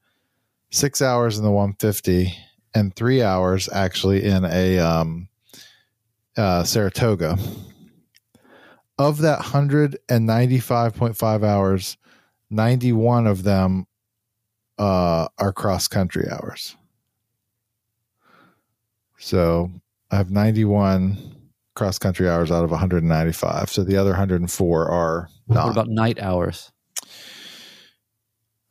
six hours in the 150, and three hours actually in a um, uh, Saratoga. Of that 195.5 hours, 91 of them uh, are cross country hours. So I have 91 cross country hours out of 195. So the other 104 are not. What about night hours?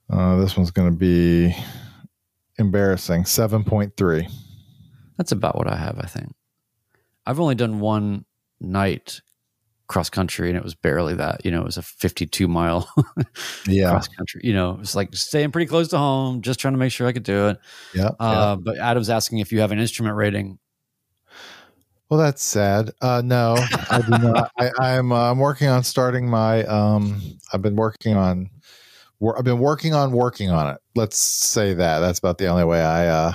uh, this one's going to be embarrassing 7.3. That's about what I have, I think. I've only done one night cross country and it was barely that. You know, it was a 52 mile Yeah. cross country. You know, it was like staying pretty close to home, just trying to make sure I could do it. Yeah. yeah. Uh, But Adam's asking if you have an instrument rating. Well, that's sad. Uh, no, I do not. I, I'm uh, I'm working on starting my. Um, I've been working on. Wor- I've been working on working on it. Let's say that. That's about the only way I. Uh,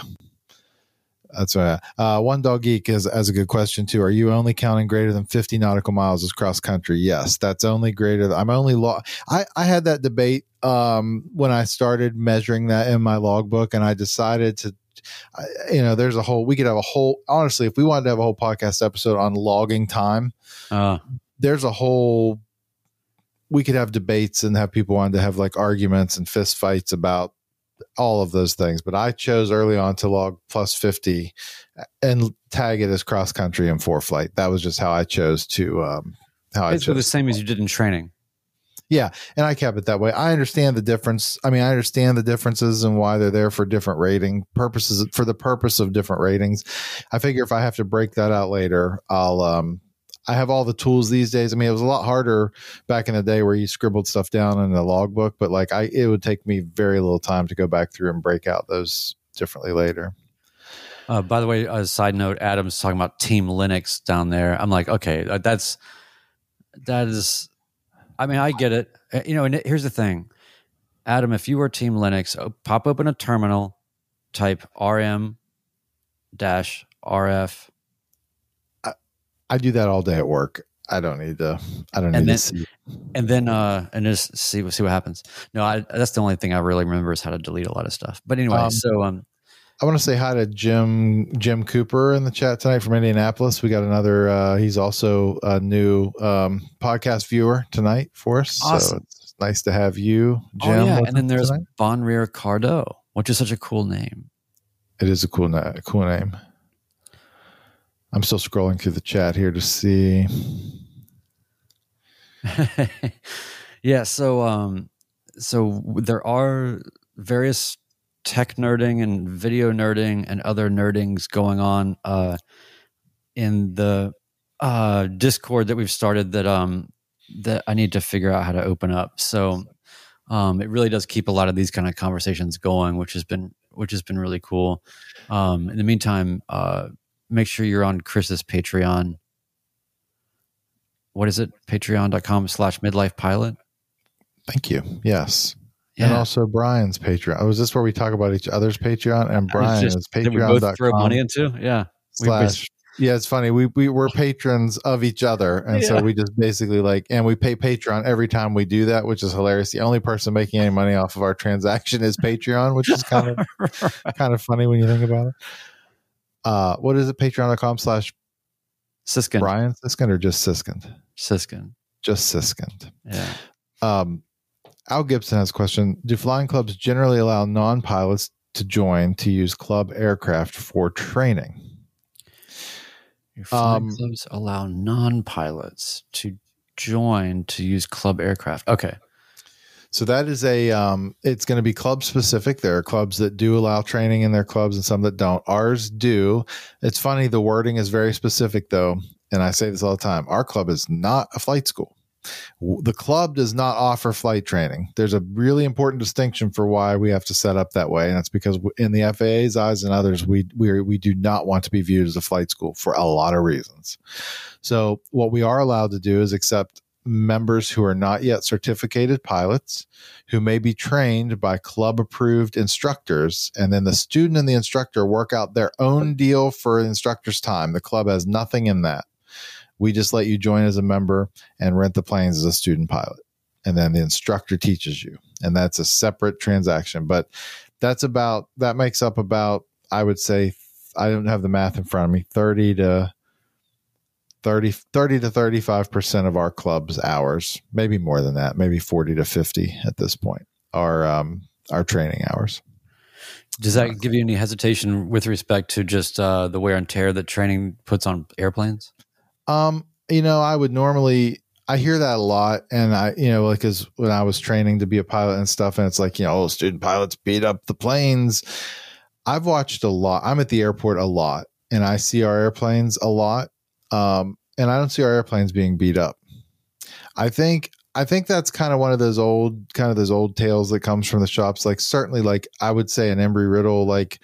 that's right. Uh, one dog geek is has a good question too. Are you only counting greater than 50 nautical miles as cross country? Yes, that's only greater. I'm only law. I I had that debate um, when I started measuring that in my logbook, and I decided to I- you know, there's a whole, we could have a whole, honestly, if we wanted to have a whole podcast episode on logging time, Uh, there's a whole, we could have debates and have people wanted to have like arguments and fist fights about all of those things. But I chose early on to log plus 50 and tag it as cross country and four flight. That was just how I chose to, um, how I basically the chose. same as you did in training. Yeah, and I kept it that way. I understand the difference. I mean, I understand the differences and why they're there for different rating purposes for the purpose of different ratings. I figure if I have to break that out later, I'll um I have all the tools these days. I mean, it was a lot harder back in the day where you scribbled stuff down in a logbook, but like I it would take me very little time to go back through and break out those differently later. Uh, by the way, a side note, Adam's talking about Team Linux down there. I'm like, okay, uh, that's that is. I mean, I get it. Uh, You know, and here's the thing, Adam. If you were Team Linux, uh, pop open a terminal, type rm dash rf, I do that all day at work. I don't need to I don't need And to see. and then uh, and just see what see what happens. No, I, that's the only thing I really remember is how to delete a lot of stuff. But anyway, Um, so um, I want to say hi to Jim Jim Cooper in the chat tonight from Indianapolis. We got another. Uh, he's also a new um, podcast viewer tonight for us. So it's nice to have you, Jim. oh yeah, and then there's tonight. Bon Cardo, which is such a cool name. it is a cool na- cool name. I'm still scrolling through the chat here to see. yeah so um so there are various tech nerding and video nerding and other nerdings going on uh, in the uh, Discord that we've started that um that I need to figure out how to open up. So um, it really does keep a lot of these kind of conversations going, which has been which has been really cool. Um, in the meantime, uh, make sure you're on Chris's Patreon. What is it? Patreon.com slash midlife pilot. Thank you. Yes. Yeah. And also Brian's Patreon. Oh, is this where we talk about each other's Patreon? And Brian just, is Patreon.com. throw money into? Yeah. Slash, yeah, it's funny. We we were patrons of each other, and yeah. so we just basically like, and we pay Patreon every time we do that, which is hilarious. The only person making any money off of our transaction is Patreon, which is kind of right. kind of funny when you think about it. Uh, what is it? Patreon.com slash Siskind. Brian Siskind or just Siskind? Siskind. Just Siskind. Yeah. Um, Al Gibson has a question. Do flying clubs generally allow non pilots to join to use club aircraft for training? Your flying um, clubs allow non pilots to join to use club aircraft. Okay. So that is a um, it's going to be club specific. There are clubs that do allow training in their clubs and some that don't. Ours do. It's funny the wording is very specific though, and I say this all the time. Our club is not a flight school. The club does not offer flight training. There's a really important distinction for why we have to set up that way, and that's because in the FAA's eyes and others, we we we do not want to be viewed as a flight school for a lot of reasons. So what we are allowed to do is accept members who are not yet certificated pilots who may be trained by club approved instructors and then the student and the instructor work out their own deal for instructor's time the club has nothing in that we just let you join as a member and rent the planes as a student pilot. And then the instructor teaches you. And that's a separate transaction. But that's about, that makes up about, I would say, I don't have the math in front of me, 30 to 30, 30 to 35% of our club's hours, maybe more than that, maybe 40 to 50 at this point, are, um, our training hours. Does that give you any hesitation with respect to just uh, the wear and tear that training puts on airplanes? Um, you know, I would normally I hear that a lot, and I, you know, like as when I was training to be a pilot and stuff, and it's like, you know, oh, student pilots beat up the planes. I've watched a lot. I'm at the airport a lot, and I see our airplanes a lot, um, and I don't see our airplanes being beat up. I think I think that's kind of one of those old kind of those old tales that comes from the shops. Like certainly, like I would say an Embry Riddle like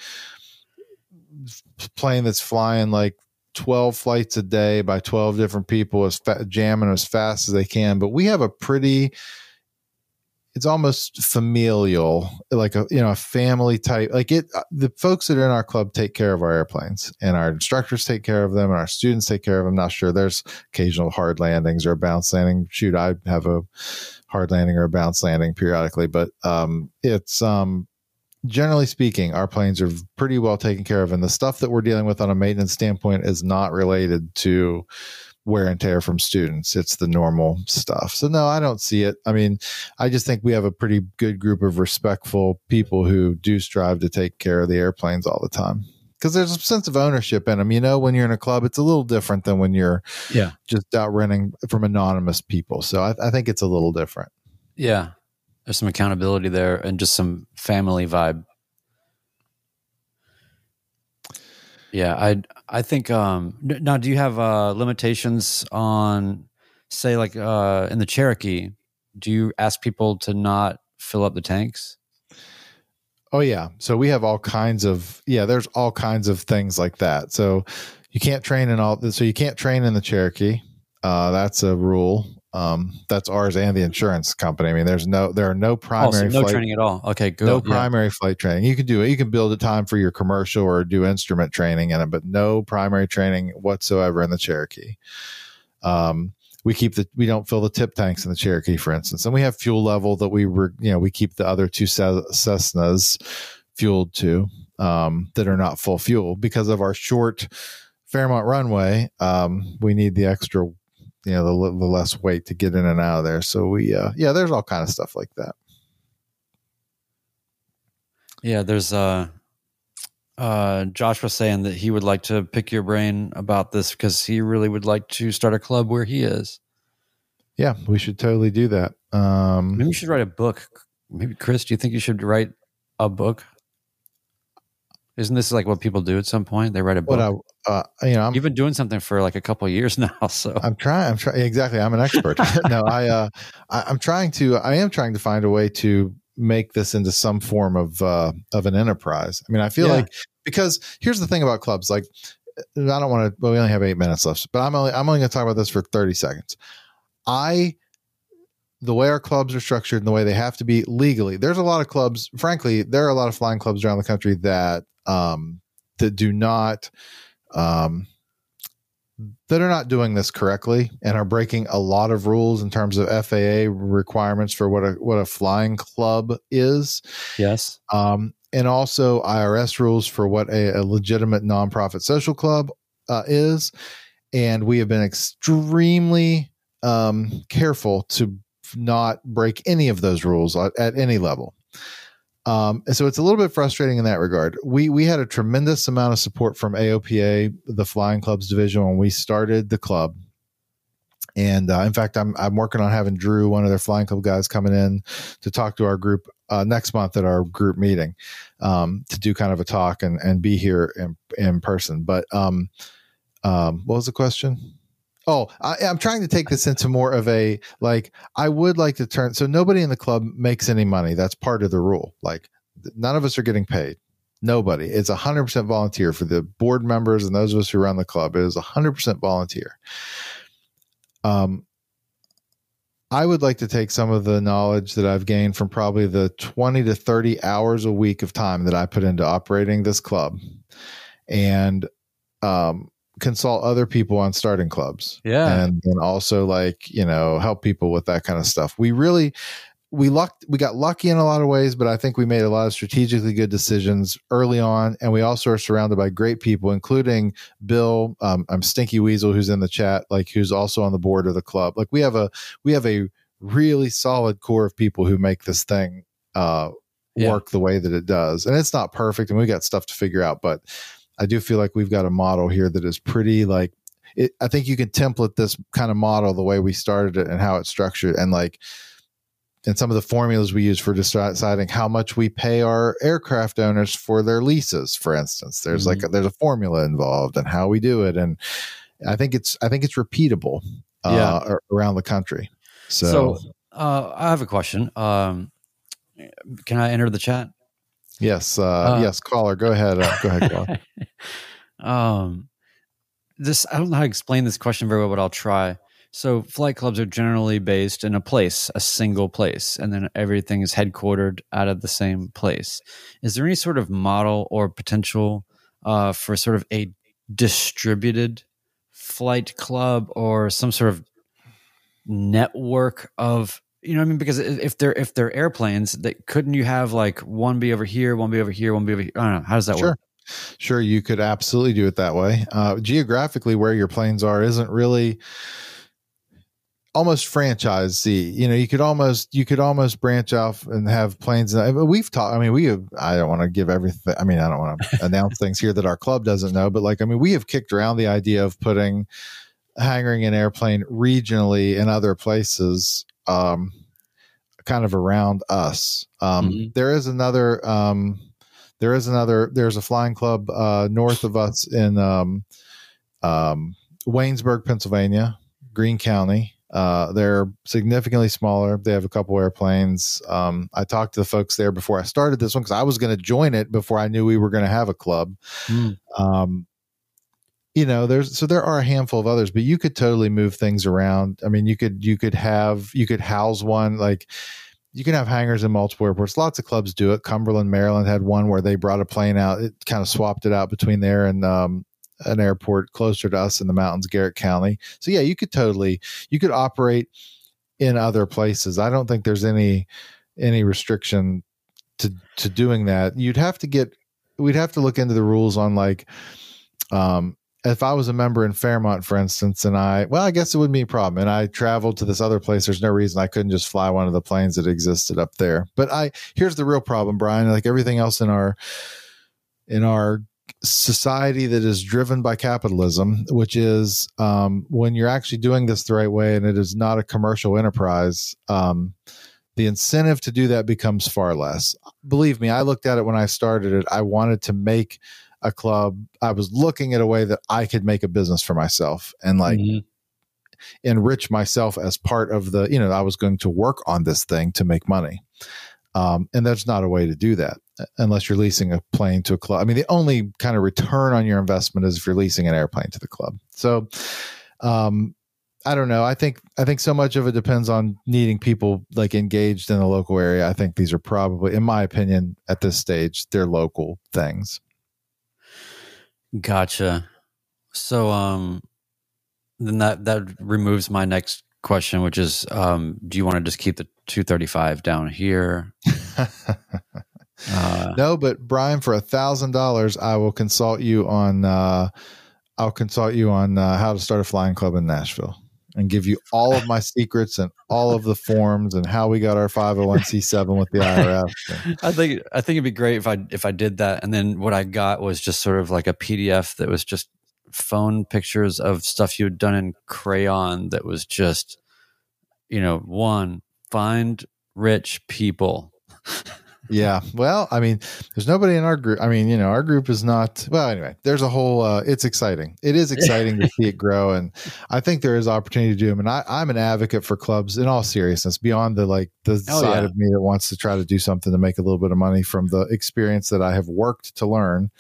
plane that's flying like 12 flights a day by 12 different people as fa- jamming as fast as they can but we have a pretty it's almost familial like a you know a family type like it uh, the folks that are in our club take care of our airplanes and our instructors take care of them and our students take care of them. Not sure there's occasional hard landings or a bounce landing. Shoot i have a hard landing or a bounce landing periodically but um it's um generally speaking, our planes are pretty well taken care of. And the stuff that we're dealing with on a maintenance standpoint is not related to wear and tear from students. It's the normal stuff. So, no, I don't see it. I mean, I just think we have a pretty good group of respectful people who do strive to take care of the airplanes all the time. Because there's a sense of ownership in them. You know, when you're in a club, it's a little different than when you're yeah. just out renting from anonymous people. So I, I think it's a little different. Yeah there's some accountability there and just some family vibe. Yeah, I I think um now do you have uh limitations on say like uh in the Cherokee do you ask people to not fill up the tanks? Oh yeah. So we have all kinds of yeah, there's all kinds of things like that. So you can't train in all so you can't train in the Cherokee. Uh that's a rule. Um, that's ours and the insurance company. I mean, there's no, there are no primary, oh, so no flight, training at all. Okay, good. No primary flight training. You can do it. You can build a time for your commercial or do instrument training in it, but no primary training whatsoever in the Cherokee. Um, we keep the we don't fill the tip tanks in the Cherokee, for instance, and we have fuel level that we were you know we keep the other two Cessnas fueled to um, that are not full fuel because of our short Fairmont runway. Um, we need the extra you know the, the less weight to get in and out of there. So we uh, yeah, there's all kind of stuff like that. Yeah, there's uh uh Josh was saying that he would like to pick your brain about this because he really would like to start a club where he is. Yeah, we should totally do that. Um Maybe you should write a book. Maybe Chris, do you think you should write a book? Isn't this like what people do at some point? They write a book. What I, uh, you know, I'm, You've been doing something for like a couple of years now, so I'm trying. I'm trying. Exactly. I'm an expert. no, I, uh, I, I'm trying to. I am trying to find a way to make this into some form of uh, of an enterprise. I mean, I feel Yeah. like because here's the thing about clubs. Like, I don't want to. Well, we only have eight minutes left, but I'm only I'm only going to talk about this for 30 seconds. I the way our clubs are structured and the way they have to be legally. There's a lot of clubs. Frankly, there are a lot of flying clubs around the country that um, that do not. Um, that are not doing this correctly and are breaking a lot of rules in terms of FAA requirements for what a what a flying club is, yes. um, and also IRS rules for what a, a legitimate nonprofit social club uh, is. And we have been extremely um, careful to not break any of those rules at, at any level. Um, and so it's a little bit frustrating in that regard. We we had a tremendous amount of support from AOPA, the Flying Clubs division, when we started the club. And uh, in fact, I'm I'm working on having Drew, one of their Flying Club guys, coming in to talk to our group uh, next month at our group meeting um, to do kind of a talk and and be here in in person. But um, um, what was the question? Oh, I, I'm trying to take this into more of a like. I would like to turn so nobody in the club makes any money. That's part of the rule. Like none of us are getting paid. Nobody. It's 100% volunteer for the board members and those of us who run the club. It is 100% volunteer. Um, I would like to take some of the knowledge that I've gained from probably the 20 to 30 hours a week of time that I put into operating this club and um, consult other people on starting clubs. Yeah. And then also like, you know, help people with that kind of stuff. We really we lucked we got lucky in a lot of ways, but I think we made a lot of strategically good decisions early on. And we also are surrounded by great people, including Bill, um, I'm Stinky Weasel, who's in the chat, like who's also on the board of the club. Like we have a we have a really solid core of people who make this thing uh Yeah. work the way that it does. And it's not perfect and we got stuff to figure out, but I do feel like we've got a model here that is pretty like it, I think you can template this kind of model the way we started it and how it's structured and like and some of the formulas we use for deciding how much we pay our aircraft owners for their leases for instance there's like a, there's a formula involved and how we do it and I think it's I think it's repeatable uh, Yeah. ar- around the country so, So, uh, I have a question. Um, can I enter the chat? Yes uh, Uh, yes caller go ahead uh, go ahead caller. um, this I don't know how to explain this question very well, but I'll try. So, flight clubs are generally based in a place, a single place, and then everything is headquartered out of the same place. Is there any sort of model or potential uh, for sort of a distributed flight club or some sort of network of you know what I mean because if they're if they're airplanes that couldn't you have like one be over here one be over here one be over here I don't know how does that Sure. work Sure, you could absolutely do it that way. Uh, geographically, where your planes are isn't really almost franchisee. You know, you could almost you could almost branch off and have planes. We've talked. I mean, we have. I don't want to give everything. I mean, I don't want to announce things here that our club doesn't know. But like, I mean, we have kicked around the idea of putting hanging an airplane regionally in other places. Um, kind of around us. Um, Mhm. there is another. Um, there is another. There's a flying club uh, north of us in um, um, Waynesburg, Pennsylvania, Greene County. Uh, they're significantly smaller. They have a couple airplanes. Um, I talked to the folks there before I started this one because I was going to join it before I knew we were going to have a club. Mm. Um, you know, there's so there are a handful of others, but you could totally move things around. I mean, you could you could have you could house one like you can have hangars in multiple airports. Lots of clubs do it. Cumberland, Maryland had one where they brought a plane out. It kind of swapped it out between there and um, an airport closer to us in the mountains, Garrett County. So yeah, you could totally you could operate in other places. I don't think there's any any restriction to to doing that. You'd have to get we'd have to look into the rules on like um if I was a member in Fairmont, for instance, and I, well, I guess it wouldn't be a problem. And I traveled to this other place. There's no reason I couldn't just fly one of the planes that existed up there. But I, here's the real problem, Brian. Like everything else in our, in our society that is driven by capitalism, which is um, when you're actually doing this the right way and it is not a commercial enterprise, um, the incentive to do that becomes far less. Believe me, I looked at it when I started it. I wanted to make a club. I was looking at a way that I could make a business for myself and like mm-hmm. enrich myself as part of the, you know, I was going to work on this thing to make money. Um, and that's not a way to do that unless you're leasing a plane to a club. I mean, the only kind of return on your investment is if you're leasing an airplane to the club. So, um, I don't know. I think I think so much of it depends on needing people like engaged in the local area. I think these are probably, in my opinion, at this stage, they're local things. Gotcha. So, um, then that that removes my next question, which is, um, do you want to just keep the 235 down here? uh, no, but Brian, for a thousand dollars, I will consult you on. Uh, I'll consult you on uh, how to start a flying club in Nashville and give you all of my secrets and all of the forms and how we got our 501c7 with the IRS. I think I think it'd be great if I if I did that and then what I got was just sort of like a PDF that was just phone pictures of stuff you had done in crayon that was just you know, one, find rich people. yeah. Well, I mean, there's nobody in our group. I mean, you know, our group is not, well, anyway, there's a whole, uh, it's exciting. It is exciting to see it grow. And I think there is opportunity to do them. And I, I'm an advocate for clubs in all seriousness, beyond the like the oh, side yeah. of me that wants to try to do something to make a little bit of money from the experience that I have worked to learn.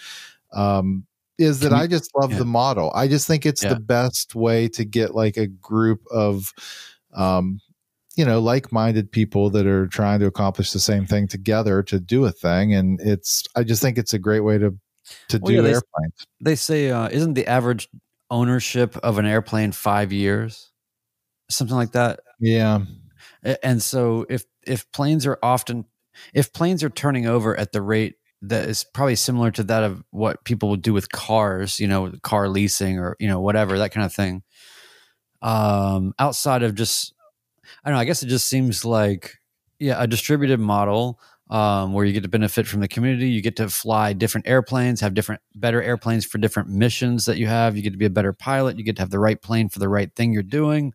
Um, is that I just love yeah. the model. I just think it's yeah. the best way to get like a group of, um, you know like-minded people that are trying to accomplish the same thing together to do a thing. And it's i just think it's a great way to to well, do yeah, airplanes. they say uh, isn't the average ownership of an airplane five years? Something like that? Yeah. And so if if planes are often if planes are turning over at the rate that is probably similar to that of what people would do with cars you know car leasing or you know whatever that kind of thing um outside of just I don't know. I guess it just seems like yeah, a distributed model um, where you get to benefit from the community. You get to fly different airplanes, have different, better airplanes for different missions that you have. You get to be a better pilot. You get to have the right plane for the right thing you're doing,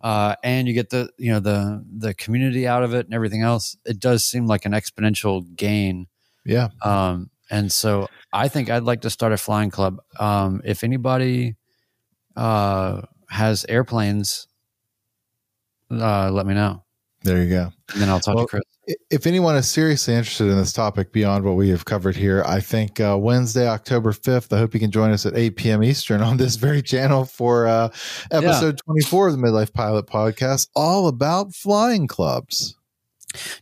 uh, and you get the you know the the community out of it and everything else. It does seem like an exponential gain. Yeah. Um, and so I think I'd like to start a flying club. Um, if anybody uh, has airplanes uh, let me know. There you go. And then I'll talk well, to Chris. If anyone is seriously interested in this topic beyond what we have covered here, I think uh, Wednesday, October 5th, I hope you can join us at 8 p.m. Eastern on this very channel for uh, episode yeah. 24 of the Midlife Pilot Podcast, all about flying clubs.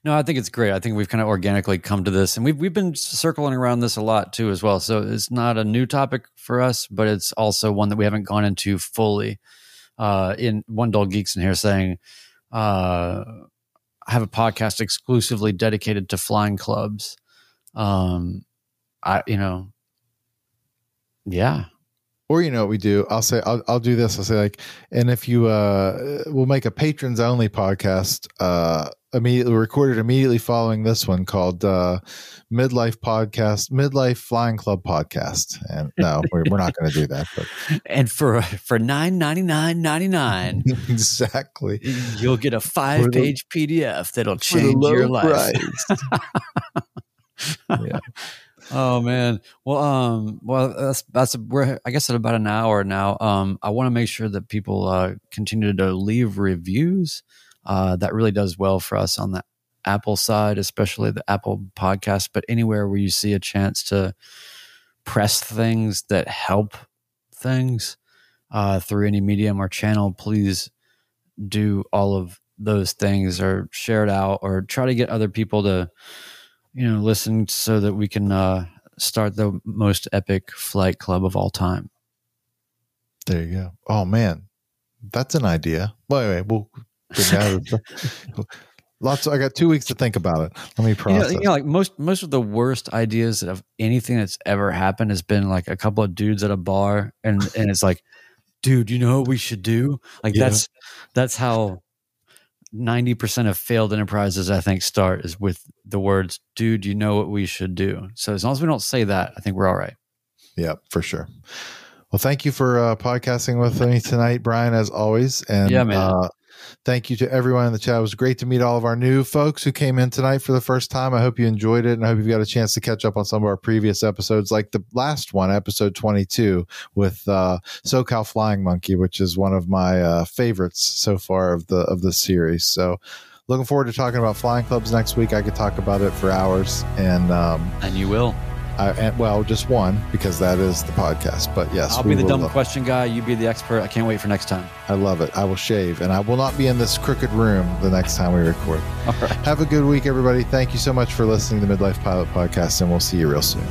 No, I think it's great. I think we've kind of organically come to this, and we've we've been circling around this a lot too, as well. So it's not a new topic for us, but it's also one that we haven't gone into fully uh, in one dull geeks in here saying, uh, I have a podcast exclusively dedicated to flying clubs. Um, I, you know, yeah. Or you know what we do? I'll say I'll I'll do this. I'll say like, and if you uh, we'll make a patrons only podcast uh immediately recorded immediately following this one called uh, midlife podcast midlife flying club podcast. And no we're, we're not going to do that but and for for 999.99 exactly. You'll get a five page pdf that'll change your life. yeah. Oh man. Well um well that's that's we're i guess at about an hour now. Um i want to make sure that people uh continue to leave reviews uh, that really does well for us on the Apple side, especially the Apple podcast, but anywhere where you see a chance to press things that help things uh, through any medium or channel, please do all of those things or share it out or try to get other people to, you know, listen so that we can uh, start the most epic flight club of all time. There you go. Oh man, that's an idea. Well, anyway, we'll Lots. Of, I got two weeks to think about it. Let me process. You know, you know, like most most of the worst ideas of anything that's ever happened has been like a couple of dudes at a bar, and and it's like, dude, you know what we should do? Like yeah. that's that's how ninety percent of failed enterprises I think start is with the words, dude, you know what we should do. So as long as we don't say that, I think we're all right. Yeah, for sure. Well, thank you for uh, podcasting with me tonight, Brian, as always. And yeah, man. Uh, Thank you to everyone in the chat. It was great to meet all of our new folks who came in tonight for the first time. I hope you enjoyed it and I hope you've got a chance to catch up on some of our previous episodes, like the last one, episode 22, with uh, SoCal Flying Monkey, which is one of my uh, favorites so far of the of the series. So looking forward to talking about flying clubs next week. I could talk about it for hours and um, and you will. I, and, well, just one because that is the podcast. But yes, I'll be the dumb question guy. You be the expert. I can't wait for next time. I love it. I will shave, and I will not be in this crooked room the next time we record. All right. Have a good week, everybody. Thank you so much for listening to the Midlife Pilot Podcast, and we'll see you real soon.